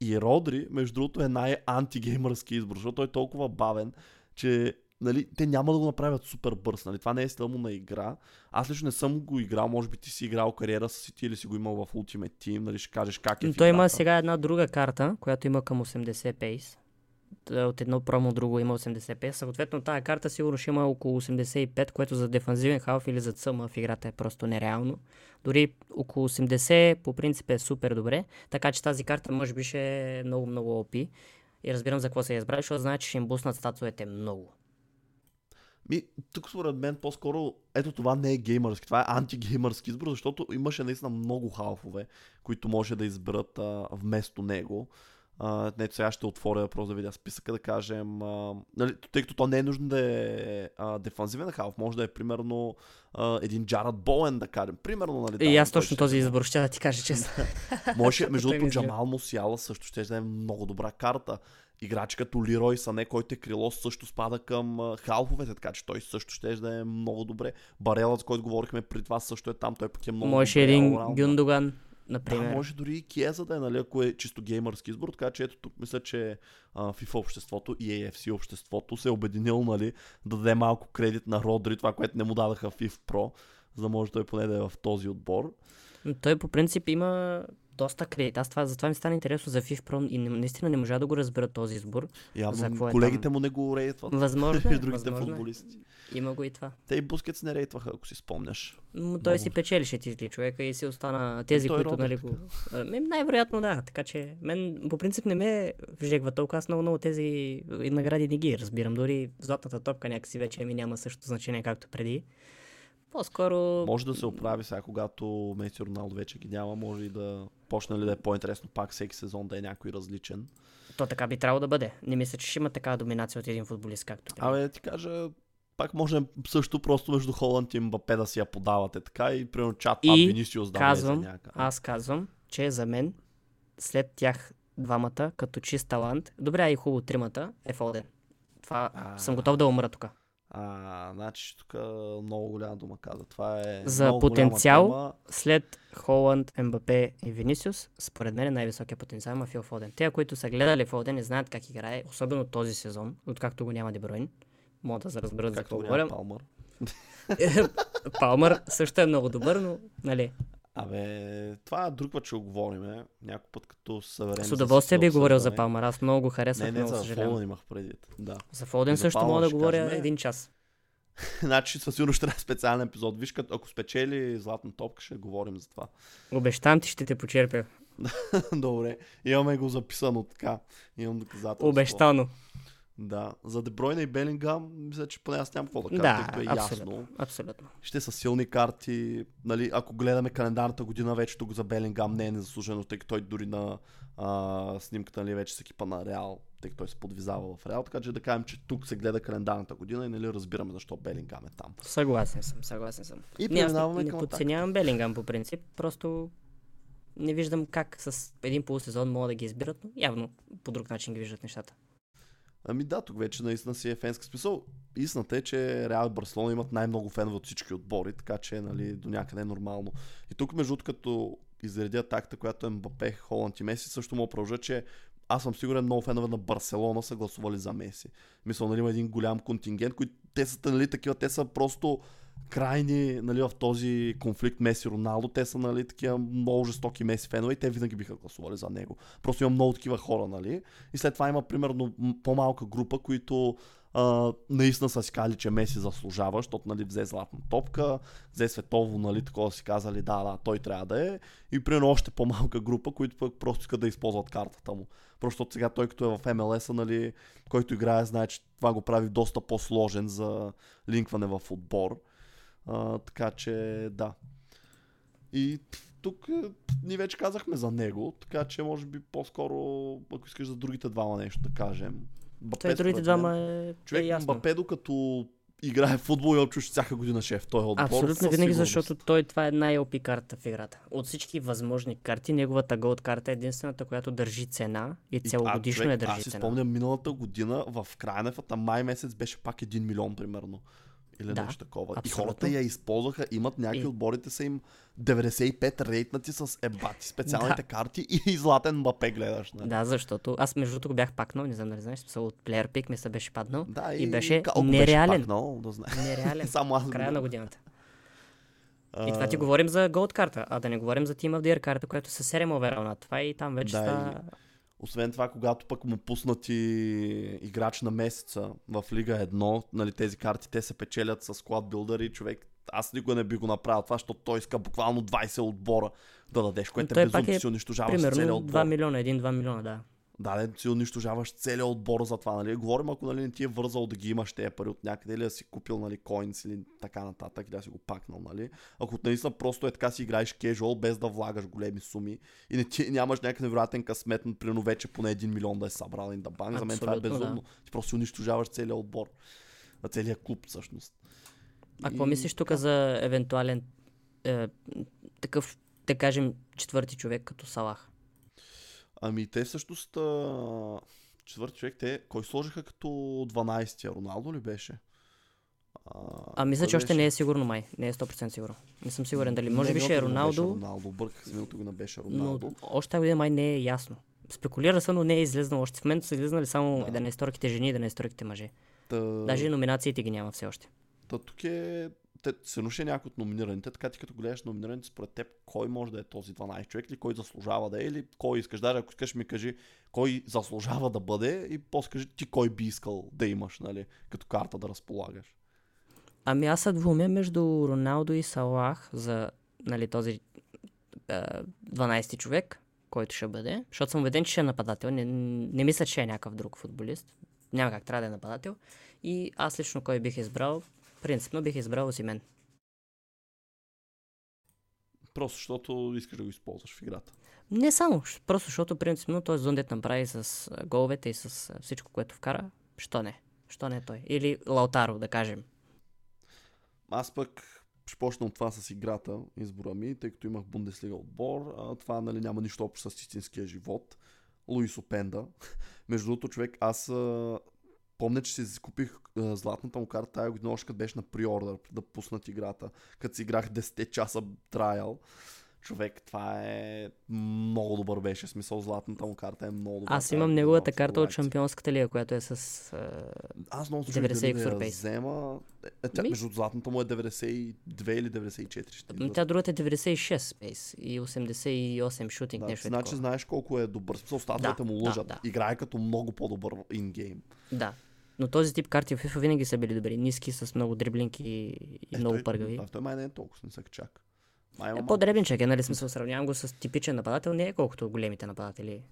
И Родри, между другото, е най-антигеймърски избор, защото той е толкова бавен, че нали, те няма да го направят супер бърз. Нали? Това не е стил му на игра. Аз лично не съм го играл, може би ти си играл кариера с ти или си го имал в Ultimate Team, нали, ще кажеш как е. Но той има сега една друга карта, която има към 80 пейс. Е, от едно промо друго има 85. Съответно, тази карта сигурно ще има около 85, което за дефанзивен халф или за цъма в играта е просто нереално. Дори около 80 по принцип е супер добре, така че тази карта може би ще е много, много опи. И разбирам за какво се е избрали, защото знае, че ще им буснат статуете много. Ми, тук според мен по-скоро, ето това не е геймърски, това е антигеймърски избор, защото имаше наистина много халфове, които може да изберат а, вместо него. Uh, не, сега ще отворя просто да видя списъка, да кажем. Uh, нали, тъй като то не е нужно да е uh, дефанзивен халф, може да е примерно uh, един Джарад Боен, да кажем. Примерно, нали? Да, и аз точно този избор ще да ти кажа честно. може, между другото, Джамал Мусиала също ще да е много добра карта. Играч като Лирой Сане, който е крило, също спада към халфовете, така че той също ще да е много добре. Барела, за който говорихме при това, също е там, той пък е много Може един Гюндоган например. Да, може дори и Киеза да е, нали, ако е чисто геймърски избор, така че ето тук мисля, че а, FIFA обществото и AFC обществото се е обединил, нали, да даде малко кредит на Родри, това, което не му дадаха FIFA Pro, за да може той поне да е в този отбор. Той по принцип има доста кредит. Аз това, затова ми стана интересно за FIFA Pro и наистина не можа да го разбера този избор. Явно за какво е колегите там. му не го рейтват. Възможно е, другите възможно е. футболисти. Има го и това. Те и Бускетс не рейтваха, ако си спомняш. Но той Много. си печелише титли човека и си остана тези, които нали го... най-вероятно да, така че мен по принцип не ме вжегва толкова, аз много, много тези награди не ги разбирам. Дори златната топка някакси вече ми няма същото значение както преди. По-скоро... Може да се оправи сега, когато Меси Роналдо вече ги няма, може и да почне ли да е по-интересно пак всеки сезон да е някой различен. То така би трябвало да бъде. Не мисля, че ще има такава доминация от един футболист, както трябва. Абе, ти кажа, пак може също просто между Холанд и Мбапе да си я подавате така и примерно чат и Винисиус да казвам, някъде. Аз казвам, че за мен след тях двамата, като чист талант, добре и хубаво тримата, е Фолден. Това а... съм готов да умра тук. А, значи тук много голяма дума каза. Това е. За потенциал тема. след Холанд, МБП и Винисиус, според мен е най-високия потенциал има Фил Фоден. Те, които са гледали Фоден и знаят как играе, особено този сезон, откакто го няма Дебройн, могат да се разберат за какво говоря. Палмър. Палмър също е много добър, но нали, Абе, това друг път ще го говорим. Някой път като съверен. С удоволствие би говорил за Палмар. Аз много го харесвам. Не, не, за Фолден имах преди. Да. За Фолден също мога да говоря кажем, един час. значи със сигурност ще е специален епизод. Виж, като ако спечели златна топка, ще говорим за това. Обещам ти, ще те почерпя. Добре, имаме го записано така. Имам доказателство. Обещано. Да, за Дебройна и Белингам, мисля, че поне аз нямам какво да кажа, да, тъй е абсолютно, ясно. Абсолютно. Ще са силни карти. Нали, ако гледаме календарната година, вече тук за Белингам не е незаслужено, тъй като той дори на а, снимката нали, вече с екипа на Реал, тъй като той се подвизава в Реал. Така че да кажем, че тук се гледа календарната година и нали, разбираме защо Белингам е там. Съгласен съм, съгласен съм. И преминаваме не, не подценявам Белингам по принцип, просто не виждам как с един полусезон могат да ги избират, но явно по друг начин ги виждат нещата. Ами да, тук вече наистина си е фенска смисъл. Истината е, че Реал и Барселона имат най-много фенове от всички отбори, така че нали, до някъде е нормално. И тук, между като изредя такта, която е Мбапе, Холанд и Меси, също мога продължа, че аз съм сигурен, много фенове на Барселона са гласували за Меси. Мисля, нали, има един голям контингент, които те са нали, такива, те са просто крайни нали, в този конфликт Меси Роналдо. Те са нали, такива много жестоки Меси фенове и те винаги биха гласували за него. Просто има много такива хора, нали? И след това има примерно по-малка група, които Uh, наистина са си казали, че Меси заслужава, защото нали, взе златна топка, взе светово, нали, такова си казали, да, да, той трябва да е. И примерно още по-малка група, които пък просто искат да използват картата му. Просто сега той като е в МЛС, нали, който играе, знае, че това го прави доста по-сложен за линкване в отбор. Uh, така че да. И тук е, ние вече казахме за него, така че може би по-скоро, ако искаш за другите двама нещо да кажем. Бапе, Той другите двама е, Човек, е ясно. Бапе, докато играе в футбол и чуш всяка година шеф. Той е отбор. Абсолютно винаги, защото той това е най-опи карта в играта. От всички възможни карти, неговата голд карта е единствената, която държи цена и целогодишно е държи аз си цена. спомням миналата година в края на май месец беше пак 1 милион примерно. Или да, нещо такова. Абсолютно. И хората я използваха, имат някакви и... отборите са им 95 рейтнати с ебати специалните да. карти и златен мапе гледаш. Не? Нали? Да, защото аз между другото бях пакнал, не знам дали знаеш, смисъл от Player Pick ми се беше паднал да, и, и беше нереален. Беше пакнал, да знае. Нереален. Само аз. Края на годината. И това ти говорим за голд карта, а да не говорим за Team of the Year карта, която са 7 оверал това и там вече да, ста... И... Освен това, когато пък му пуснати играч на месеца в Лига 1, нали, тези карти те се печелят с склад билдъри, човек аз никога не би го направил това, защото той иска буквално 20 отбора да дадеш, което е безумно, е, си унищожаваш целият отбор. 2 милиона, 1-2 милиона, да. Да, не си унищожаваш целият отбор за това, нали? Говорим, ако нали, не ти е вързал да ги имаш тези пари от някъде, или да си купил, нали, коинс или така нататък, или да си го пакнал, нали? Ако наистина просто е така си играеш кежуал, без да влагаш големи суми и не ти, нямаш някакъв невероятен късмет, примерно вече поне 1 милион да е събрал да банк, за мен това е безумно. Да. Ти просто унищожаваш целият отбор, целият клуб всъщност. А какво и... мислиш тук за евентуален е, такъв, да кажем, четвърти човек като Салах? Ами те всъщност четвърти човек, те кой сложиха като 12-тия? Роналдо ли беше? А, а мисля, че още не е сигурно май. Не е 100% сигурно. Не съм сигурен дали. Може би ще е Роналдо. Роналдо. Бърках се, миналото го беше Роналдо. Но още година май не е ясно. Спекулира се, но не е излезнал още. В момента са излезнали само да. 11 жени и 11 мъже. Та... Даже номинациите ги няма все още. Та тук е те се нуше някой от номинираните, така ти като гледаш номинираните, според теб, кой може да е този 12 човек или кой заслужава да е, или кой искаш, даже ако искаш ми кажи кой заслужава да бъде и после кажи ти кой би искал да имаш, нали, като карта да разполагаш. Ами аз се двумя между Роналдо и Салах за нали, този е, 12 човек, който ще бъде, защото съм убеден, че ще е нападател. Не, не мисля, че е някакъв друг футболист. Няма как трябва да е нападател. И аз лично кой бих избрал, Принципно бих избрал Осимен. Просто защото искаш да го използваш в играта. Не само, просто защото принципно той зондет направи с головете и с всичко, което вкара. Що не? Що не той? Или Лаутаро, да кажем. Аз пък ще почна от това с играта, избора ми, тъй като имах Бундеслига отбор. А, това нали, няма нищо общо с истинския живот. Луис Опенда. Между другото, човек, аз помня, че си купих а, златната му карта тази година, още като беше на приордър да пуснат играта, като си играх 10 часа трайл. Човек, това е много добър беше. Смисъл, златната му карта е много добър. Аз имам неговата карта от Шампионската лига, която е с uh, Аз много 90 да я взема. Е, тя, Ми? между златната му е 92 или 94. Ще ами тя другата е 96 пейс и 88 шутинг. Да, нещо значи знаеш колко е добър. Смисъл, статуите да, му лъжат. Да, да. Играе като много по-добър ингейм. Да. Но този тип карти в FIFA винаги са били добри. Ниски, с много дриблинки и е, много той, пъргави. А той май не е толкова, не са чак. Май е по-дребничък е, нали смисъл, сравнявам го с типичен нападател, не е колкото големите нападатели.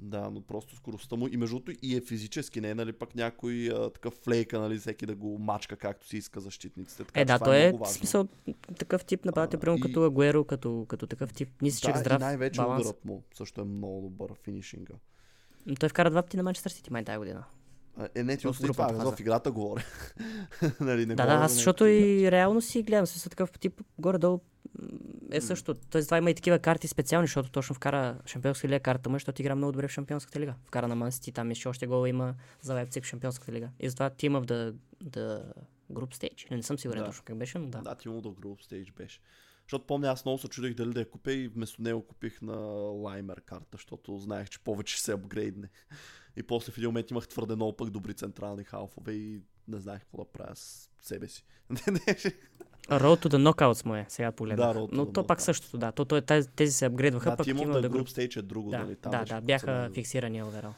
Да, но просто скоростта му и между и е физически, не е нали пък някой а, такъв флейка, нали, всеки да го мачка както си иска защитниците. Така, е, да, той е, е смисъл такъв тип нападател, примерно и... като Агуеро, като, като такъв тип нисичък, да, здрав, и най-вече баланс. ударът му също е много добър финишинга. Той вкара два пъти на Манчестър Сити май тази година. Е, не, ти отстрани това, в играта говоря. нали, не да, да, аз защото и реално си гледам, смисъл такъв тип горе-долу е също. Тоест това има и такива карти специални, защото точно вкара Шампионска лига карта му, защото игра много добре в Шампионската лига. Вкара на Мансити, там еще още гол има за Лайпциг в Шампионската лига. И затова Team of the, the Group Stage. Не, не съм сигурен Да. точно как беше, но да. Да, Team of the Group Stage беше. Защото помня, аз много се чудих дали да я купя и вместо него купих на Лаймер карта, защото знаех, че повече ще се апгрейдне. И после в един момент имах твърде много пък добри централни халфове и не знаех какво да правя с себе си. Road to the Knockouts му е, сега погледнах. Да, Но то пак същото, да. То, то, е, тези, тези се апгрейдваха, да, пък Team of the Group Stage е друго, Да, нали? Там да, да, бяха фиксирани оверал.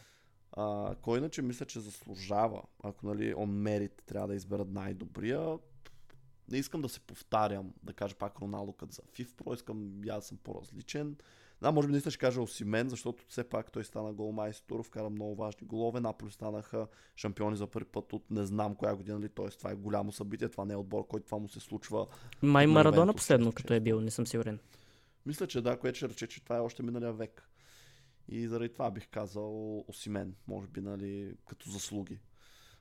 А, кой иначе мисля, че заслужава, ако нали, on merit трябва да изберат най-добрия. Не искам да се повтарям, да кажа пак Роналдо като за FIF Pro, искам аз съм по-различен. Да, може би наистина ще кажа Осимен, защото все пак той стана голмайстор, вкара много важни голове. Наполи станаха шампиони за първи път от не знам коя година, нали, т.е. това е голямо събитие, това не е отбор, който това му се случва. Май на Марадона последно, като е бил, не съм сигурен. Мисля, че да, което ще рече, че това е още миналия век. И заради това бих казал Осимен, може би, нали, като заслуги.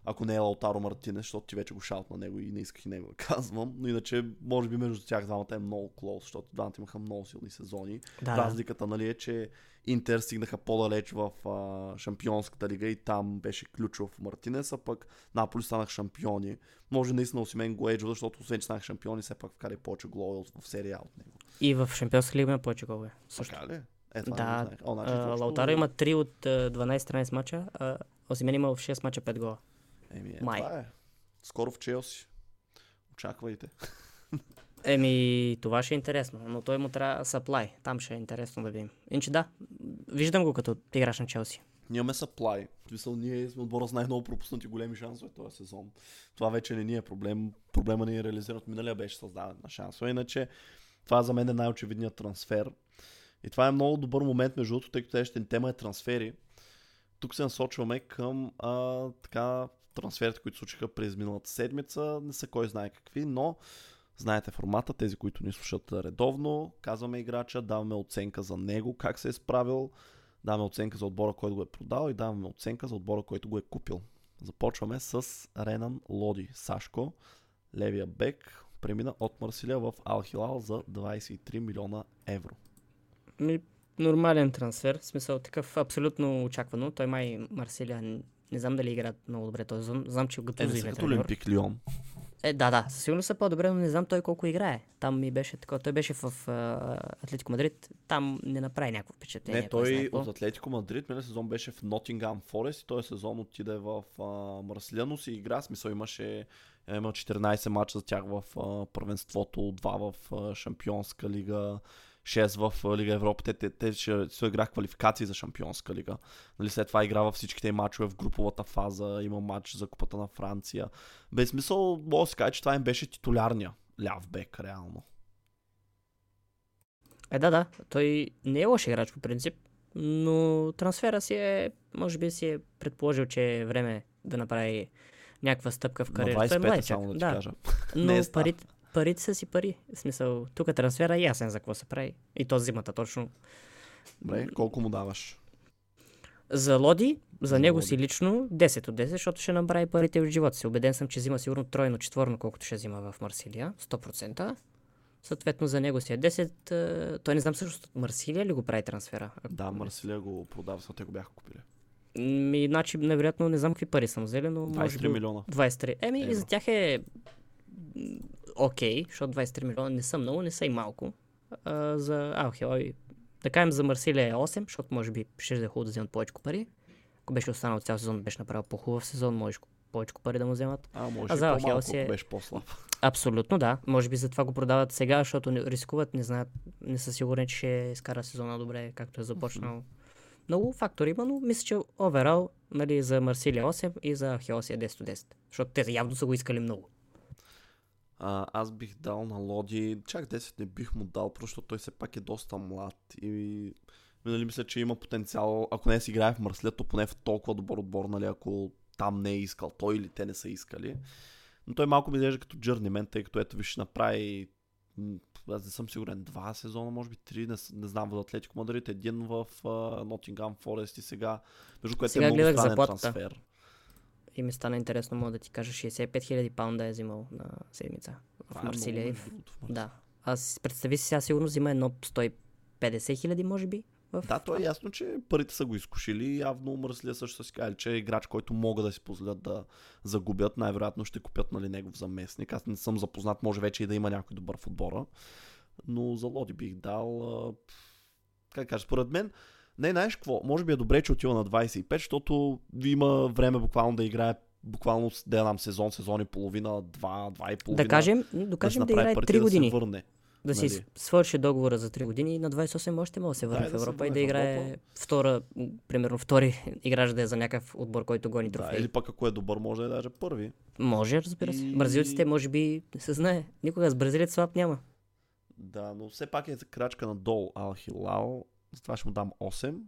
Ако не е Лаутаро Мартинес, защото ти вече го шаут на него и не исках и него да казвам. Но иначе, може би между тях двамата е много клоус, защото двамата имаха много силни сезони. Да. Разликата, нали, е, че Интер стигнаха по-далеч в а, Шампионската лига и там беше ключов Мартинес, а пък Наполи станах шампиони. Може наистина Осимен го еджва, защото освен че станах шампиони, все пак вкара повече голове в серия от него. И в Шампионска лига има повече голове. Също. Така ли? Е, това Да, не. О, значи, А, Лаутаро има 3 от а, 12-13 мача, а Осимен има в 6 мача 5 гола. Еми, е, Май. това е. Скоро в Челси. Очаквайте. Еми, това ще е интересно, но той му трябва supply. Там ще е интересно да видим. Иначе да, виждам го като играч на Челси. Ние имаме supply. В смисъл, ние сме отбора с най-много пропуснати големи шансове този сезон. Това вече не ни е проблем. Проблема ни е реализиран от миналия беше създаден на шансове. Иначе това за мен е най-очевидният трансфер. И това е много добър момент, между другото, тъй като ни тема е трансфери. Тук се насочваме към а, така, трансферите, които случиха през миналата седмица. Не са кой знае какви, но знаете формата, тези, които ни слушат редовно. Казваме играча, даваме оценка за него, как се е справил, даваме оценка за отбора, който го е продал и даваме оценка за отбора, който го е купил. Започваме с Ренан Лоди Сашко, левия бек, премина от Марсилия в Алхилал за 23 милиона евро. Ми, нормален трансфер, в смисъл такъв абсолютно очаквано. Той май Марсилия, не, не знам дали играят много добре този сезон. Знам, че Е, не е са като. Олимпик Лион. Е, да, да, със сигурно са по-добре, но не знам той колко играе. Там ми беше така. Той беше в а, Атлетико Мадрид, там не направи някакво впечатление. Не, той от Атлетико Мадрид миналия сезон беше в Нотингам Форест и този сезон отиде в а, Марсилия, но си игра. Смисъл имаше е, има 14 мача за тях в а, първенството, 2 в а, Шампионска лига, 6 в Лига Европа. Те, те, те ще се играх квалификации за Шампионска лига. Нали, след това игра във всичките мачове в груповата фаза, има матч за Купата на Франция. Без смисъл, мога да се каже, че това им беше титулярния ляв бек, реално. Е, да, да. Той не е лош играч по принцип, но трансфера си е, може би си е предположил, че е време да направи някаква стъпка в На кариерата. Е 25 младичък, само да ти да. кажа. Но Не е парите, парите са си пари. В смисъл, тук трансфера е ясен за какво се прави. И то зимата точно. Добре, колко му даваш? За Лоди, за, За него Лоди. си лично 10 от 10, защото ще направи парите от живота си. Убеден съм, че взима сигурно тройно, четворно, колкото ще взима в Марсилия. 100%. Съответно за него си е 10. е, Той не знам също Марсилия ли го прави трансфера? Да, Марсилия го продава, защото те го бяха купили. Ми, значи, невероятно не знам какви пари съм взели, но може 23 би... милиона. 23. Еми, и Евро. за тях е окей, защото 23 милиона не са много, не са и малко. А, за Алхела и да кажем за Марсилия е 8, защото може би ще да е хубаво да вземат повече пари. Ако беше останал цял сезон, беше направил по-хубав сезон, може повече пари да му вземат. А, може А за Алхел си е- беше по-слаб. Абсолютно да. Може би затова го продават сега, защото не рискуват, не знаят, не са сигурни, че ще изкара сезона добре, както е започнал. Много фактори има, но мисля, че оверал нали, за Марсилия 8 и за Хелси е 10 от 10. Защото те явно са го искали много. А, аз бих дал на Лоди, чак 10 не бих му дал, просто защото той все пак е доста млад и нали, мисля, че има потенциал, ако не си играе в Марсилия, то поне в толкова добър отбор, нали, ако там не е искал той или те не са искали. Но той малко ми изглежда като джърнимен, тъй като ето виж направи аз не съм сигурен, два сезона, може би три, не, не знам, в Атлетико Мадрид, един в Нотингам Форест и сега, между което Сега е много странен трансфер. И ми стана интересно, мога да ти кажа, 65 000 паунда е взимал на седмица в е Марсилия. Да. Аз представи си сега сигурно взима едно 150 хиляди, може би. В... Да, то е ясно, че парите са го изкушили явно мръслия също са си казали, че е играч, който могат да си позволят да загубят, най-вероятно ще купят нали, негов заместник. Аз не съм запознат, може вече и да има някой добър в отбора, но за Лоди бих дал... Как кажа, според мен, не, знаеш какво, може би е добре, че отива на 25, защото има време буквално да играе буквално да знам сезон, сезон и половина, два, два и половина. Да кажем, да, кажем да, да играе 3 години. Да се върне. Да нали? си свърши договора за 3 години и на 28 още може да се върне да, в Европа да и да играе Европа. втора, примерно втори играч да е за някакъв отбор, който гони трофеи. Да, или пък ако е добър, може да е даже първи. Може, разбира се. И... Бразилците може би не се знае. Никога с бразилец слаб няма. Да, но все пак е крачка надолу Ал Хилал. Затова ще му дам 8.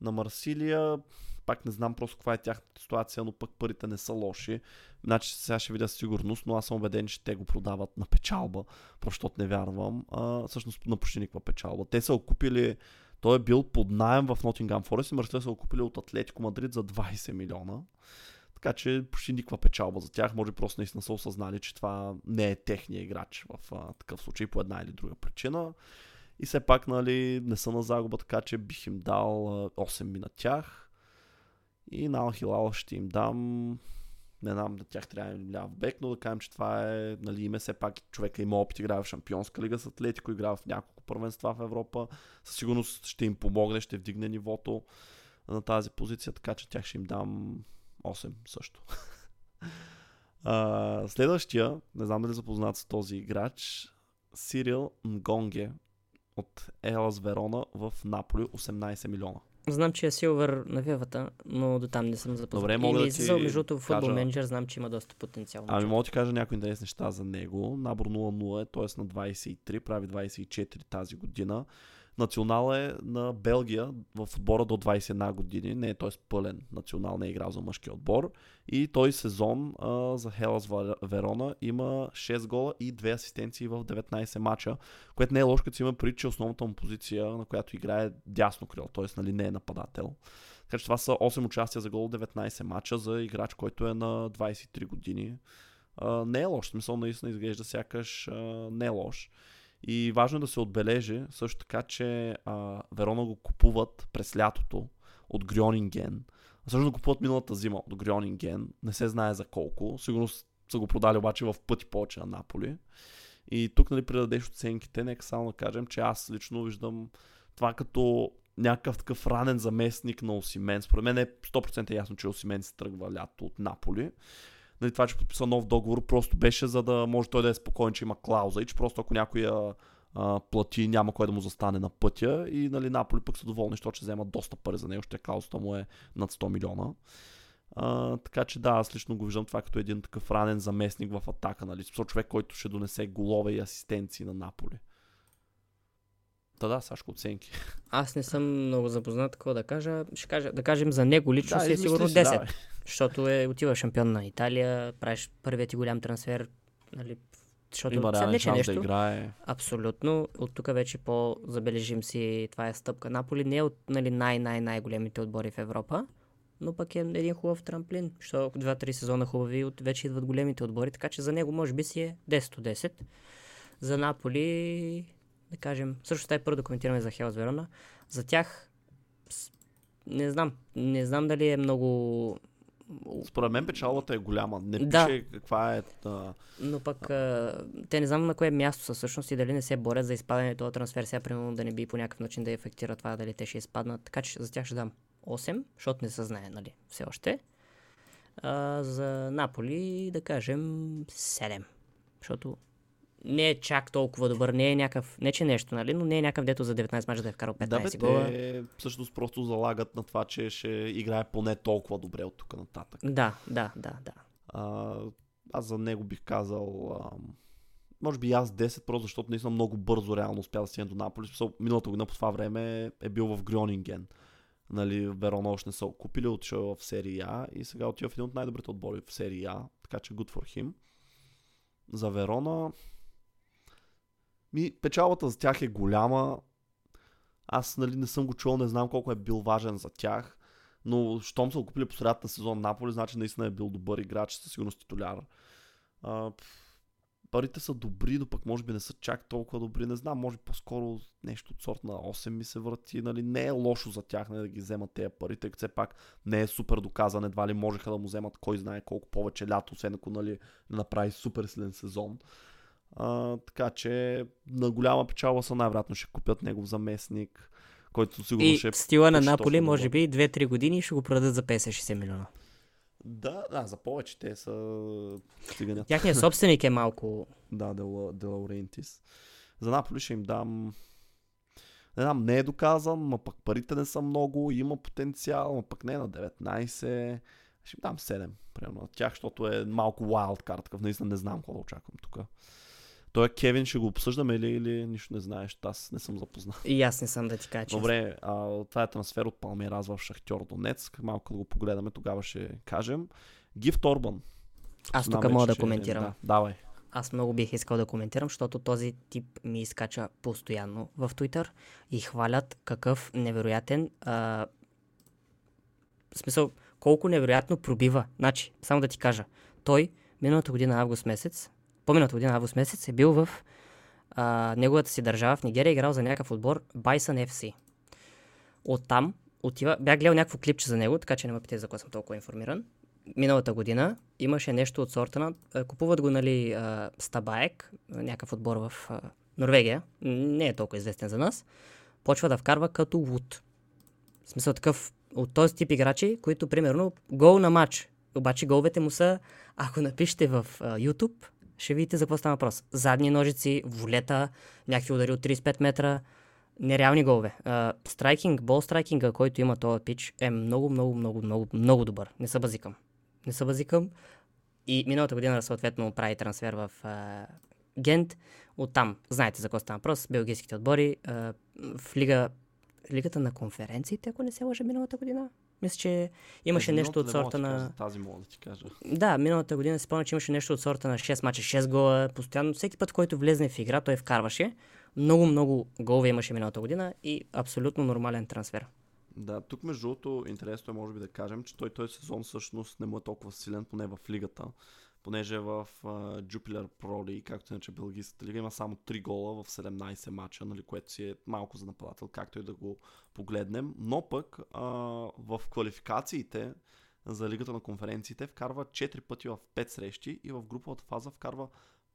На Марсилия пак не знам просто каква е тяхната ситуация, но пък парите не са лоши. Значи сега ще видя сигурност, но аз съм убеден, че те го продават на печалба, защото не вярвам. А, всъщност на почти никаква печалба. Те са окупили, той е бил под найем в Нотингам Форест и Марселия са окупили от Атлетико Мадрид за 20 милиона. Така че почти никаква печалба за тях. Може просто наистина са осъзнали, че това не е техния играч в а, такъв случай по една или друга причина. И все пак, нали, не са на загуба, така че бих им дал 8 ми на тях. И на Алхилал ще им дам не знам да тях трябва да ляв бек, но да кажем, че това е нали, име, все пак човека има опит, играе в Шампионска лига с Атлетико, играе в няколко първенства в Европа. Със сигурност ще им помогне, ще вдигне нивото на тази позиция, така че тях ще им дам 8 също. uh, следващия, не знам дали запознат с този играч, Сирил Нгонге от Елас Верона в Наполи 18 милиона. Знам, че е Силвър на вивата, но до там не съм запознат. Добре, мога да ти между другото, футбол кажа... менеджер, знам, че има доста потенциал. Ами мога да ти кажа някои интересни неща за него. Набор 0-0 е, т.е. на 23, прави 24 тази година. Национал е на Белгия в отбора до 21 години, не е т.е. пълен национал, не е играл за мъжки отбор. И той сезон а, за Хелас Верона има 6 гола и 2 асистенции в 19 мача, което не е лошо, като си има преди, че основната му позиция, на която играе дясно крило, т.е. Нали, не е нападател. Така че това са 8 участия за гол 19 мача за играч, който е на 23 години. А, не е лош, смисъл наистина изглежда сякаш а, не е лош. И важно е да се отбележи също така, че а, Верона го купуват през лятото от Грионинген. Също го купуват миналата зима от Грионинген. Не се знае за колко. Сигурно са го продали обаче в пъти повече на Наполи. И тук, нали, предадеш оценките, нека само да кажем, че аз лично виждам това като някакъв такъв ранен заместник на Осимен. Според мен е 100% ясно, че Осимен се тръгва лято от Наполи нали, това, че подписа нов договор, просто беше за да може той да е спокоен, че има клауза и че просто ако някой я а, плати, няма кой да му застане на пътя и нали, Наполи пък са доволни, защото ще вземат доста пари за него, ще клаузата му е над 100 милиона. А, така че да, аз лично го виждам това като един такъв ранен заместник в атака, нали? Со човек, който ще донесе голове и асистенции на Наполи. Да, да, Сашко, оценки. Аз не съм много запознат, какво да кажа. Ще кажа, да кажем за него лично да, си е сигурно 10. Да, защото е отива шампион на Италия, правиш първият ти голям трансфер, нали, защото Има реален шанс нещо, да играе. Абсолютно. От тук вече по-забележим си, това е стъпка. Наполи не е от нали, най-най-най-големите отбори в Европа, но пък е един хубав трамплин, защото два-три сезона хубави, от вече идват големите отбори, така че за него може би си е 10 10. За Наполи, да кажем, също тази първо да коментираме за Хелс Верона, за тях не знам, не знам дали е много според мен печалбата е голяма. Не да. пише каква е. Та... Но пък а, те не знам на кое място са всъщност и дали не се борят за изпадане този трансфер, сега примерно да не би по някакъв начин да ефектира това, дали те ще изпаднат. Така че за тях ще дам 8, защото не се знае, нали, все още. А, за Наполи да кажем 7, защото не е чак толкова добър, не е някакъв, не че нещо, нали, но не е някакъв дето за 19 мача да е вкарал 15 да, бе, гола. Те всъщност просто залагат на това, че ще играе поне толкова добре от тук нататък. Да, да, да, да. А, аз за него бих казал, а, може би аз 10, просто защото наистина много бързо реално успя да стигне до Наполи. Миналата година по това време е бил в Грюнинген. Нали, Верона още не са купили, отишъл в серия А и сега отива в един от най-добрите отбори в серия А, така че good for him. За Верона, ми, печалбата за тях е голяма. Аз нали, не съм го чул, не знам колко е бил важен за тях. Но щом са го купили по средата на сезон Наполи, значи наистина е бил добър играч, със сигурност титуляр. А, парите са добри, но пък може би не са чак толкова добри. Не знам, може по-скоро нещо от сорт на 8 ми се върти. Нали, не е лошо за тях нали, да ги вземат тези пари, тъй като все пак не е супер доказан. Едва ли можеха да му вземат кой знае колко повече лято, освен ако нали, направи супер силен сезон. А, така че на голяма печала са най-вероятно ще купят негов заместник, който сигурно И ще е в стила на Наполи, може би 2-3 години ще го продадат за 50-60 милиона. Да, да, за повече те са циганят. Тяхният собственик е малко... Да, Дела, Делаурентис. За Наполи ще им дам... Не знам, не е доказан, ма пък парите не са много, има потенциал, ма пък не е на 19. Ще им дам 7, примерно на тях, защото е малко wild такъв наистина не знам какво да очаквам тук. Той е Кевин, ще го обсъждаме или, или нищо не знаеш, аз не съм запознат. И аз не съм да ти кажа. Добре, а, това е трансфер от Палмираз в Шахтьор Донецк. Малко да го погледаме, тогава ще кажем. Гифт Орбан. Аз тук мога да че- коментирам. Да, давай. Аз много бих искал да коментирам, защото този тип ми изкача постоянно в Twitter и хвалят какъв невероятен а, в смисъл, колко невероятно пробива. Значи, само да ти кажа, той миналата година август месец, по-миналата година август месец е бил в а, неговата си държава в Нигерия, играл за някакъв отбор Bison FC. Оттам отива, бях гледал някакво клипче за него, така че не ме питай за какво съм толкова информиран. Миналата година имаше нещо от сорта на... Купуват го, нали, а, Стабаек, някакъв отбор в а, Норвегия. Не е толкова известен за нас. Почва да вкарва като Вуд. В смисъл такъв от този тип играчи, които примерно гол на матч. Обаче головете му са, ако напишете в а, YouTube, ще видите за какво става въпрос. Задни ножици, волета, някакви удари от 35 метра, нереални голове. Страйкинг, бол страйкинга, който има този пич, е много, много, много, много, много добър. Не се базикам. Не се базикам. И миналата година съответно прави трансфер в а, Гент. Оттам, знаете за какво става въпрос, белгийските отбори. А, в лига, лигата на конференциите, ако не се лъжа миналата година. Мисля, че имаше Тази нещо от сорта на... кажа, Тази мога да ти кажа. Да, миналата година си спомня, че имаше нещо от сорта на 6 мача, 6 гола. Постоянно, всеки път, който влезне в игра, той вкарваше. Много, много голове имаше миналата година и абсолютно нормален трансфер. Да, тук между другото интересно е може би да кажем, че той този сезон всъщност не му е толкова силен, поне в лигата. Понеже в uh, Jupiler Pro League, както нарича Белгийската лига, има само 3 гола в 17 мача, нали, което си е малко за нападател, както и да го погледнем. Но пък uh, в квалификациите за лигата на конференциите вкарва 4 пъти в 5 срещи и в груповата фаза вкарва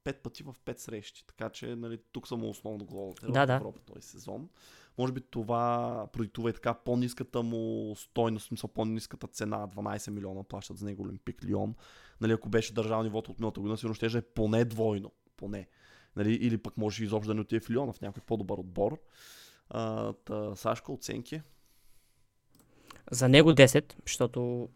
5 пъти в 5 срещи. Така че нали, тук са му основно головете Да, в да. Европа този сезон. Може би това продиктува и така по-ниската му стойност, смисъл по-ниската цена, 12 милиона плащат за него Олимпик Лион. Нали, ако беше държал нивото от миналата година, сигурно ще е поне двойно. Поне. Нали, или пък може изобщо да не отиде в Лион, в някой по-добър отбор. А, та, Сашка, оценки? За него 10, защото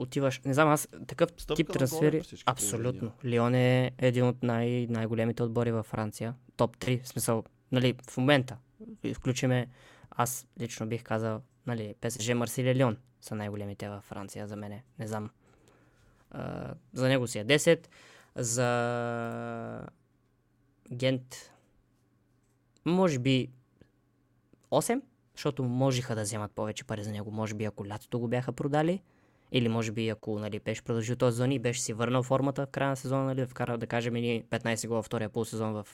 отиваш, не знам, аз такъв Стъпка тип трансфери, абсолютно. Лион е един от най- най-големите отбори във Франция. Топ 3, в смисъл, нали, в момента. Включиме, аз лично бих казал, нали, ПСЖ, Марсилия, Лион са най-големите във Франция за мене. Не знам. А, за него си е 10. За Гент може би 8, защото можеха да вземат повече пари за него. Може би ако лятото го бяха продали, или може би ако нали, беше продължил този сезон и беше си върнал формата в края на сезона, нали, вкарал да кажем ни 15 гола втория полусезон в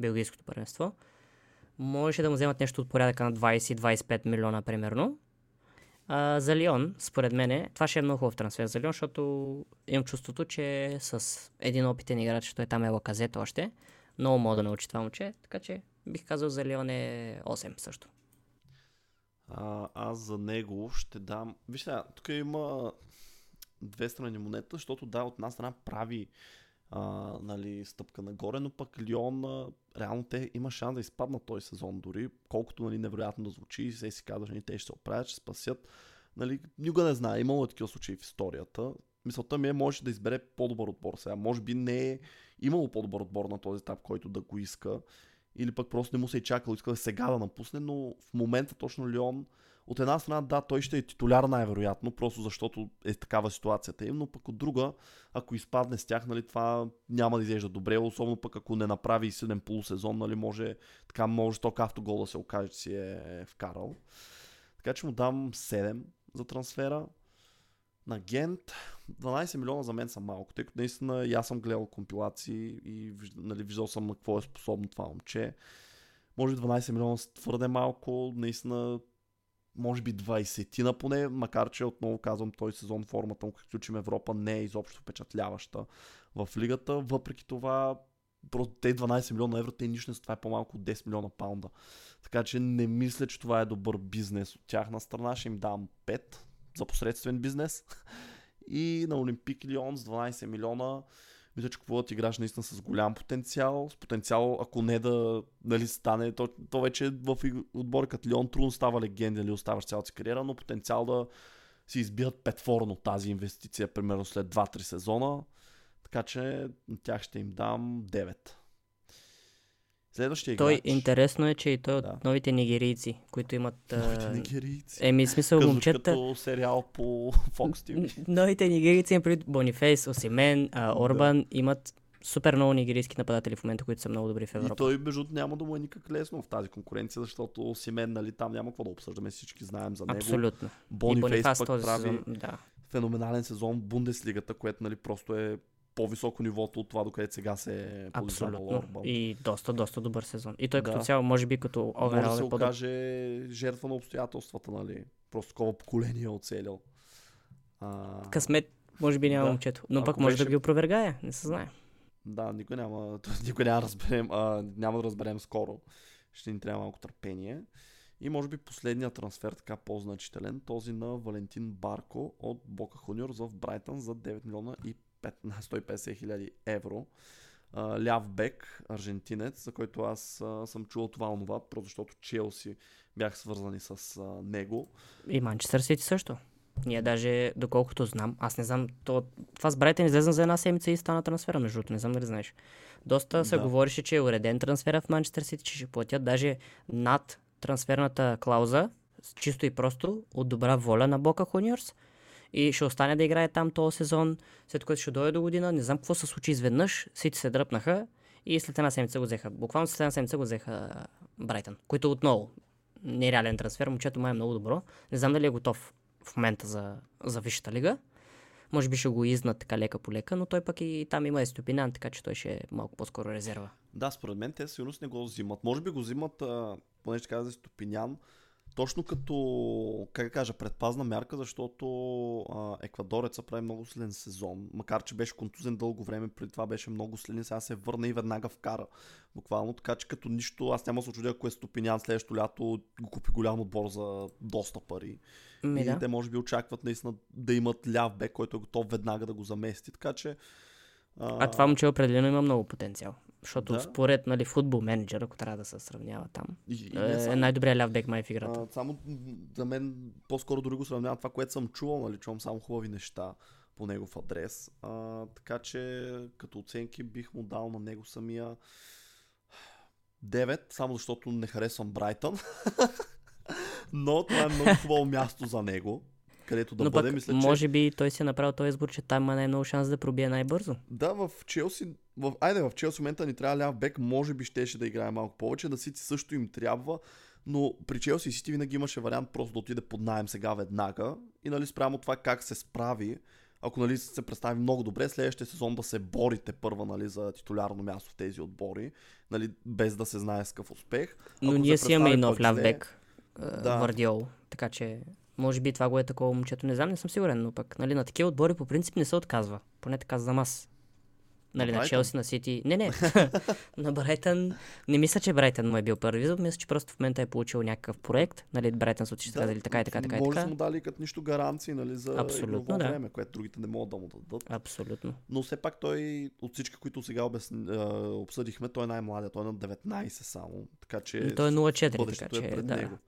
Белгийското първенство. Можеше да му вземат нещо от порядъка на 20-25 милиона примерно. А, за Лион, според мен, това ще е много хубав трансфер за Лион, защото имам чувството, че с един опитен играч, той там е лаказет още, много мога да научи това момче, така че бих казал за Лион е 8 също. А, аз за него ще дам... Виж сега, тук има две страни монета, защото да, от една страна прави а, нали, стъпка нагоре, но пък Лион, а, реално те има шанс да изпаднат този сезон дори, колкото нали, невероятно да звучи, се си казваш, нали, те ще се оправят, ще спасят. Нали, никога не знае, имало е такива случаи в историята. Мисълта ми е, може да избере по-добър отбор сега. Може би не е имало по-добър отбор на този етап, който да го иска. Или пък просто не му се е чакал, иска да сега да напусне, но в момента точно Лион от една страна, да, той ще е титуляр най-вероятно, просто защото е такава ситуацията им, но пък от друга, ако изпадне с тях, нали, това няма да изглежда добре, особено пък ако не направи силен полусезон, нали, може така може ток автогол да се окаже, че си е вкарал. Така че му дам 7 за трансфера. На Гент 12 милиона за мен са малко, тъй като наистина и аз съм гледал компилации и нали, виждал съм на какво е способно това момче. Може би 12 милиона са твърде малко, наистина може би 20 на поне, макар че отново казвам, този сезон формата му, като включим Европа, не е изобщо впечатляваща в лигата. Въпреки това, просто те 12 милиона евро, те нищо не са, това е по-малко от 10 милиона паунда. Така че не мисля, че това е добър бизнес от тяхна страна. Ще им дам 5 за посредствен бизнес. И на Олимпик Лион с 12 милиона мисля, че купуват играч наистина с голям потенциал. С потенциал, ако не да нали, стане, то, то вече в отбори като Лион трудно става легенда или оставаш цялата си кариера, но потенциал да си избият петворно тази инвестиция, примерно след 2-3 сезона. Така че на тях ще им дам 9. Следващия Той играч. интересно е, че и той е Да. от новите нигерийци, които имат... Новите нигерийци. Еми, смисъл, Казваш момчета... като сериал по Fox TV. Новите нигерийци, преди Бонифейс, Осимен, а, Орбан, имат супер много нигерийски нападатели в момента, които са много добри в И Европа. той, между няма да му е никак лесно в тази конкуренция, защото Симен, нали, там няма какво да обсъждаме, всички знаем за него. Абсолютно. и Бони Фейс пък този прави сезон, да. феноменален сезон в Бундеслигата, което нали, просто е по-високо нивото от това, докъдето сега се е Абсолютно. Орбан. И доста, доста добър сезон. И той Да. като цяло, може би като Може да оверал се е окаже жертва на обстоятелствата, нали? Просто такова поколение е оцелил. А, Късмет, може би няма Да. момчето. Но Ако пък може да беше- ги опровергае, не се знае. Да, никой няма, никой няма да разберем, а, няма да разберем скоро. Ще ни трябва малко търпение. И може би последният трансфер, така по-значителен, този на Валентин Барко от Бока Хуниорс в Брайтън за 9 милиона и 5, 150 хиляди евро. Ляв бек, аржентинец, за който аз съм чувал това онова, просто защото Челси бях свързани с него. И Манчестър Сити също. Ние даже, доколкото знам, аз не знам, то, това с Брайтън излезна за една седмица и стана трансфера, между другото, не знам дали знаеш. Доста се Да. говореше, че е уреден трансфера в Манчестър Сити, че ще платят даже над трансферната клауза, чисто и просто от добра воля на Бока Хуниорс и ще остане да играе там този сезон, след което ще дойде до година. Не знам какво се случи изведнъж, Сити се дръпнаха и след една седмица го взеха. Буквално след една седмица го взеха Брайтън, които отново нереален трансфер. Момчето май е много добро. Не знам дали е готов в момента за, за Висшата лига. Може би ще го изнат така лека по лека, но той пък и там има Естопинян, така че той ще е малко по-скоро резерва. Да, според мен те сигурно не го взимат. Може би го взимат, а, понеже за Стопинян, точно като, как да кажа, предпазна мярка, защото а, Еквадореца прави много силен сезон. Макар, че беше контузен дълго време, преди това беше много силен, сега се върна и веднага вкара. Буквално, така че като нищо, аз няма да се очудя, ако е Стопинян следващото лято го купи голям отбор за доста пари. Ми, и да. те може би очакват наистина да имат ляв бек, който е готов веднага да го замести. Така че... А това момче определено има много потенциал. Защото Да. според нали, футбол менеджер, ако трябва да се сравнява там, и, е, само- е най-добрият ляв бек май в играта. А, само за мен по-скоро дори го сравнявам това, което съм чувал, нали, чувам само хубави неща по негов адрес. А, така че като оценки бих му дал на него самия 9, само защото не харесвам Брайтън. Но това е много хубаво място за него, където да Но бъде. пък, Мисля, че... може би той си е направил този избор, че там има най-много шанс да пробие най-бързо. Да, в Челси, в, айде в Челси в момента ни трябва ляв бек, може би щеше да играе малко повече, да Сити също им трябва, но при Челси и Сити винаги имаше вариант просто да отиде под найем сега веднага и нали спрямо това как се справи, ако нали се представи много добре, следващия сезон да се борите първа нали, за титулярно място в тези отбори, нали, без да се знае с какъв успех. Но Ако ние си имаме и нов пък ляв зле, бек, Да. да. Вардиол. Така че, може би това го е такова момчето. Не знам, не съм сигурен, но пък нали, на такива отбори по принцип не се отказва. Поне така знам аз. Нали, на? Челси, на Сити. Не, не. на Брайтън. Не мисля, че Брайтън му е бил първи избор. Мисля, че просто в момента е получил някакъв проект. Нали, Брайтън са отишли казали така и така, така може да му дали като нищо гаранции нали, за Абсолютно, да. време, което другите не могат да му дадат. Абсолютно. Но все пак той, от всички, които сега обясни, обсъдихме, той е най-младият. Той е на 19 само. Така че Той е 0-4, бъдещето така е че, пред да. него.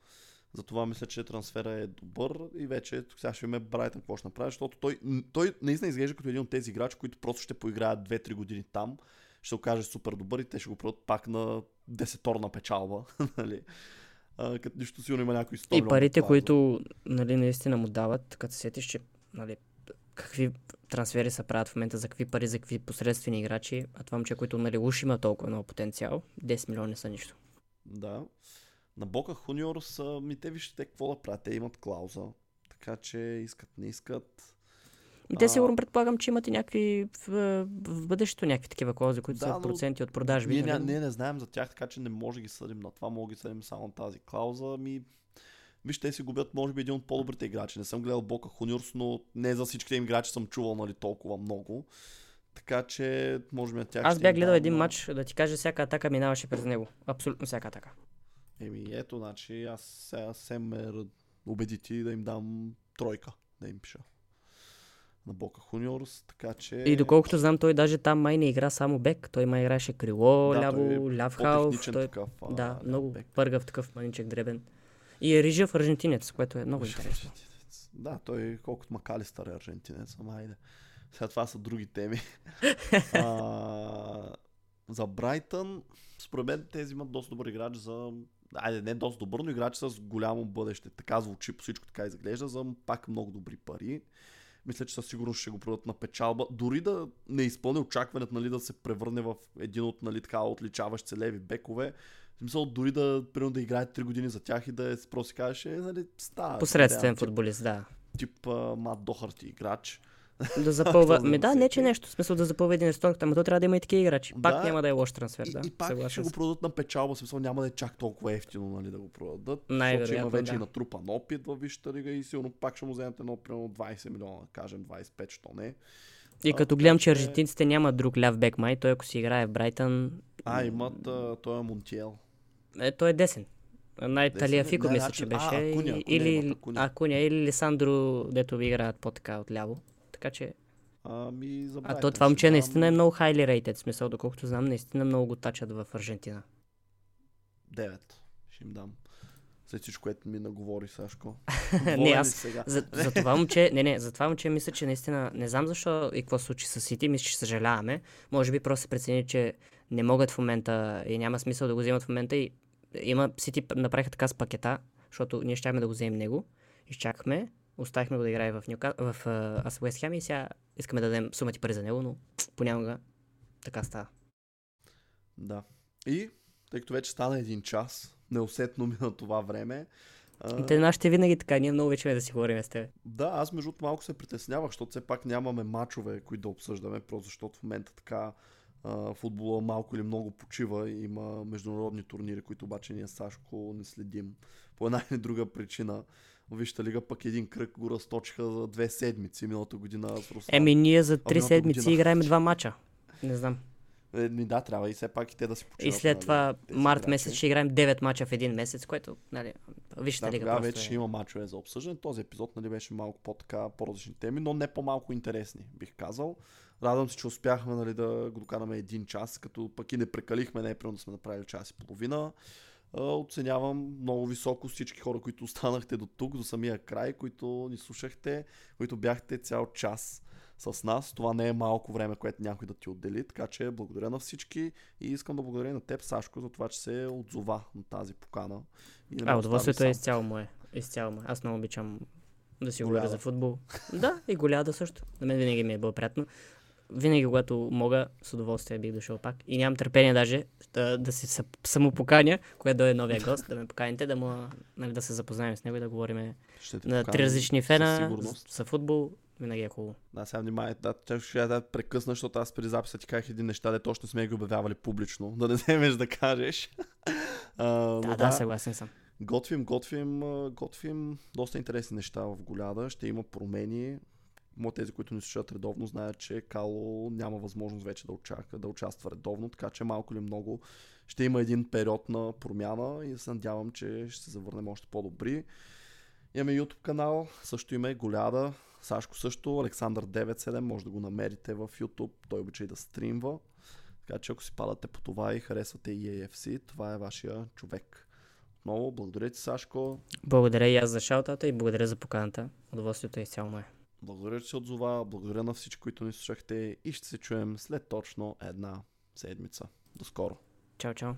Затова мисля, че трансфера е добър и вече сега ще видим Брайтън какво ще направи, защото той, той наистина изглежда като един от тези играчи, които просто ще поиграят 2-3 години там, ще окаже супер добър и те ще го продадат пак на десеторна печалба. нали? а, като нищо сигурно има някой 100 И парите, клауза. които нали, наистина му дават, като се сетиш, че нали, какви трансфери се правят в момента, за какви пари, за какви посредствени играчи, а това момче, който нали, уж има толкова много потенциал, 10 милиона не са нищо. Да. На Бока Хуниорс, ми те вижте те какво да правят. Те имат клауза. Така че искат, не искат. И те сигурно предполагам, че имат и някакви в, в бъдещето някакви такива клаузи, които Да, са проценти от продажби. Ние, нали? ние не знаем за тях, така че не може да ги съдим на това, мога да ги съдим само на тази клауза. Ми, виж, те си губят, може би, един от по-добрите играчи. Не съм гледал Бока Хуниорс, но не за всичките им играчи съм чувал нали, толкова много. Така че, може би на тях Аз бях гледал един матч, да ти кажа, всяка атака минаваше през него. Абсолютно всяка атака. Еми, ето, значи, аз сега се ме р- убеди ти да им дам тройка, да им пиша. На Бока Хуниорс, така че... И доколкото знам, той даже там май не игра само бек. Той май играше крило, Да, ляво, е ляв халф. Той... такъв, а, Да, ляв много бек. пъргав такъв маничък дребен. И е рижав аржентинец, което е много интересно. Аржентинец. Да, той колкото Макалистър е аржентинец, ама айде. Сега това са други теми. а, за Брайтън, според мен тези имат доста добър играч за... Айде, не доста добър, но играч с голямо бъдеще. Така звучи, по всичко така изглежда, за пак много добри пари. Мисля, че със сигурност ще го продадат на печалба. Дори да не изпълни очакването нали, да се превърне в един от нали, така, отличаващи се леви бекове. В смисъл, дори да, примерно, да играе 3 години за тях и да е, просто си кажеш, е, нали, става. Посредствен тип, футболист, да. тип а, Мат Дохарти играч. Да запълва. Ми да, не че нещо. В смисъл да запълва един ресторант, ама то трябва да има и такива играчи. Пак Да. няма да е лош трансфер, И, да. и пак Съгласен ще го продадат на печалба, в смисъл няма да е чак толкова ефтино нали, да го продадат. Най-вероятно, има вече да. и натрупан опит в Висшата лига и сигурно пак ще му вземете едно примерно 20 милиона, кажем 25, що не. И А, като гледам, че аржентинците нямат друг ляв бек май, той ако си играе в Брайтън, А, имат, а, той е Монтиел. е, той е десен. Най Десен ли? Талиафико Да, мисля, значи- че а, беше. Акуня, и- Акуня или Акуня. Акуня, или Лесандро, дето ви играят по-така отляво. Така че. Ами, за А то това момче наистина е много хайли рейтед, смисъл, доколкото знам, наистина много го тачат в Аржентина. 9. Ще им дам. След всичко, което ми наговори Сашко. не, аз сега? за, за това момче, не, не, за това момче мисля, че наистина, не знам защо и какво случи с Сити, мисля, че съжаляваме. Може би просто се прецени, че не могат в момента и няма смисъл да го вземат в момента и има, Сити направиха така с пакета, защото ние щяхме да го вземем него, изчакахме, оставихме го да играе в, Нюка, в аз Уест Хем и сега искаме да дадем сумати пари за него, но понякога така става. Да. И, тъй като вече стана един час, неусетно мина това време. а, Те нашите винаги така, ние много вече да си говорим с теб. Да, аз между малко се притеснявах, защото все пак нямаме мачове, които да обсъждаме, просто защото в момента така а, футбола малко или много почива има международни турнири, които обаче ние Сашко не следим по една или друга причина. Вижте лига пък един кръг го разточиха за две седмици миналата година с Руслан. Еми, ние за три седмици година. играем два мача. Не знам. Е, да, трябва и все пак и те да си починат. И след нали, това март играчи. месец ще играем 9 мача в един месец, което, нали, вижте Да, лига просто вече е. има мачове за обсъждане. Този епизод нали, беше малко по-така, по-различни теми, но не по-малко интересни, бих казал. Радвам се, че успяхме нали, да го докараме един час, като пък и не прекалихме, не е да сме направили час и половина. Оценявам много високо всички хора, които останахте до тук, до самия край, които ни слушахте, които бяхте цял час с нас. Това не е малко време, което някой да ти отдели, така че благодаря на всички и искам да благодаря на теб, Сашко, за това, че се отзова на тази покана. И А, удоволствието е изцяло мое. Изцяло мое. Аз много обичам да си говоря за футбол. Да, и голяда също. На мен винаги ми е било приятно. Винаги, когато мога, с удоволствие бих дошъл пак. И нямам търпение даже да, да си самопоканя, когато дойде новия гост, да ме поканите, да, му, нали, да се запознаем с него и да говорим на три различни фена за футбол. Винаги е хубаво. Да, сега внимай, да, тя ще да прекъсна, защото аз при записа ти казах един неща, дето още сме ги обявявали публично. Да не вземеш да кажеш. а, но Да, да, съгласен съм. Готвим, готвим, готвим доста интересни неща в Голяда. Ще има промени. Мо тези, които ни слушат редовно, знаят, че Кало няма възможност вече да, очака, да участва редовно, така че малко или много ще има един период на промяна и се надявам, че ще се завърнем още по-добри. Имаме YouTube канал, също има и Голяда, Сашко също, Александър 97, може да го намерите в YouTube, той обича и да стримва. Така че ако си падате по това и харесвате EAFC, това е вашия човек. Отново, благодаря ти, Сашко. Благодаря и аз за шаутата и благодаря за поканата. Удоволствието е изцяло мое. Благодаря, че се отзова. Благодаря на всички, които ни слушахте и ще се чуем след точно една седмица. До скоро! Чао, чао.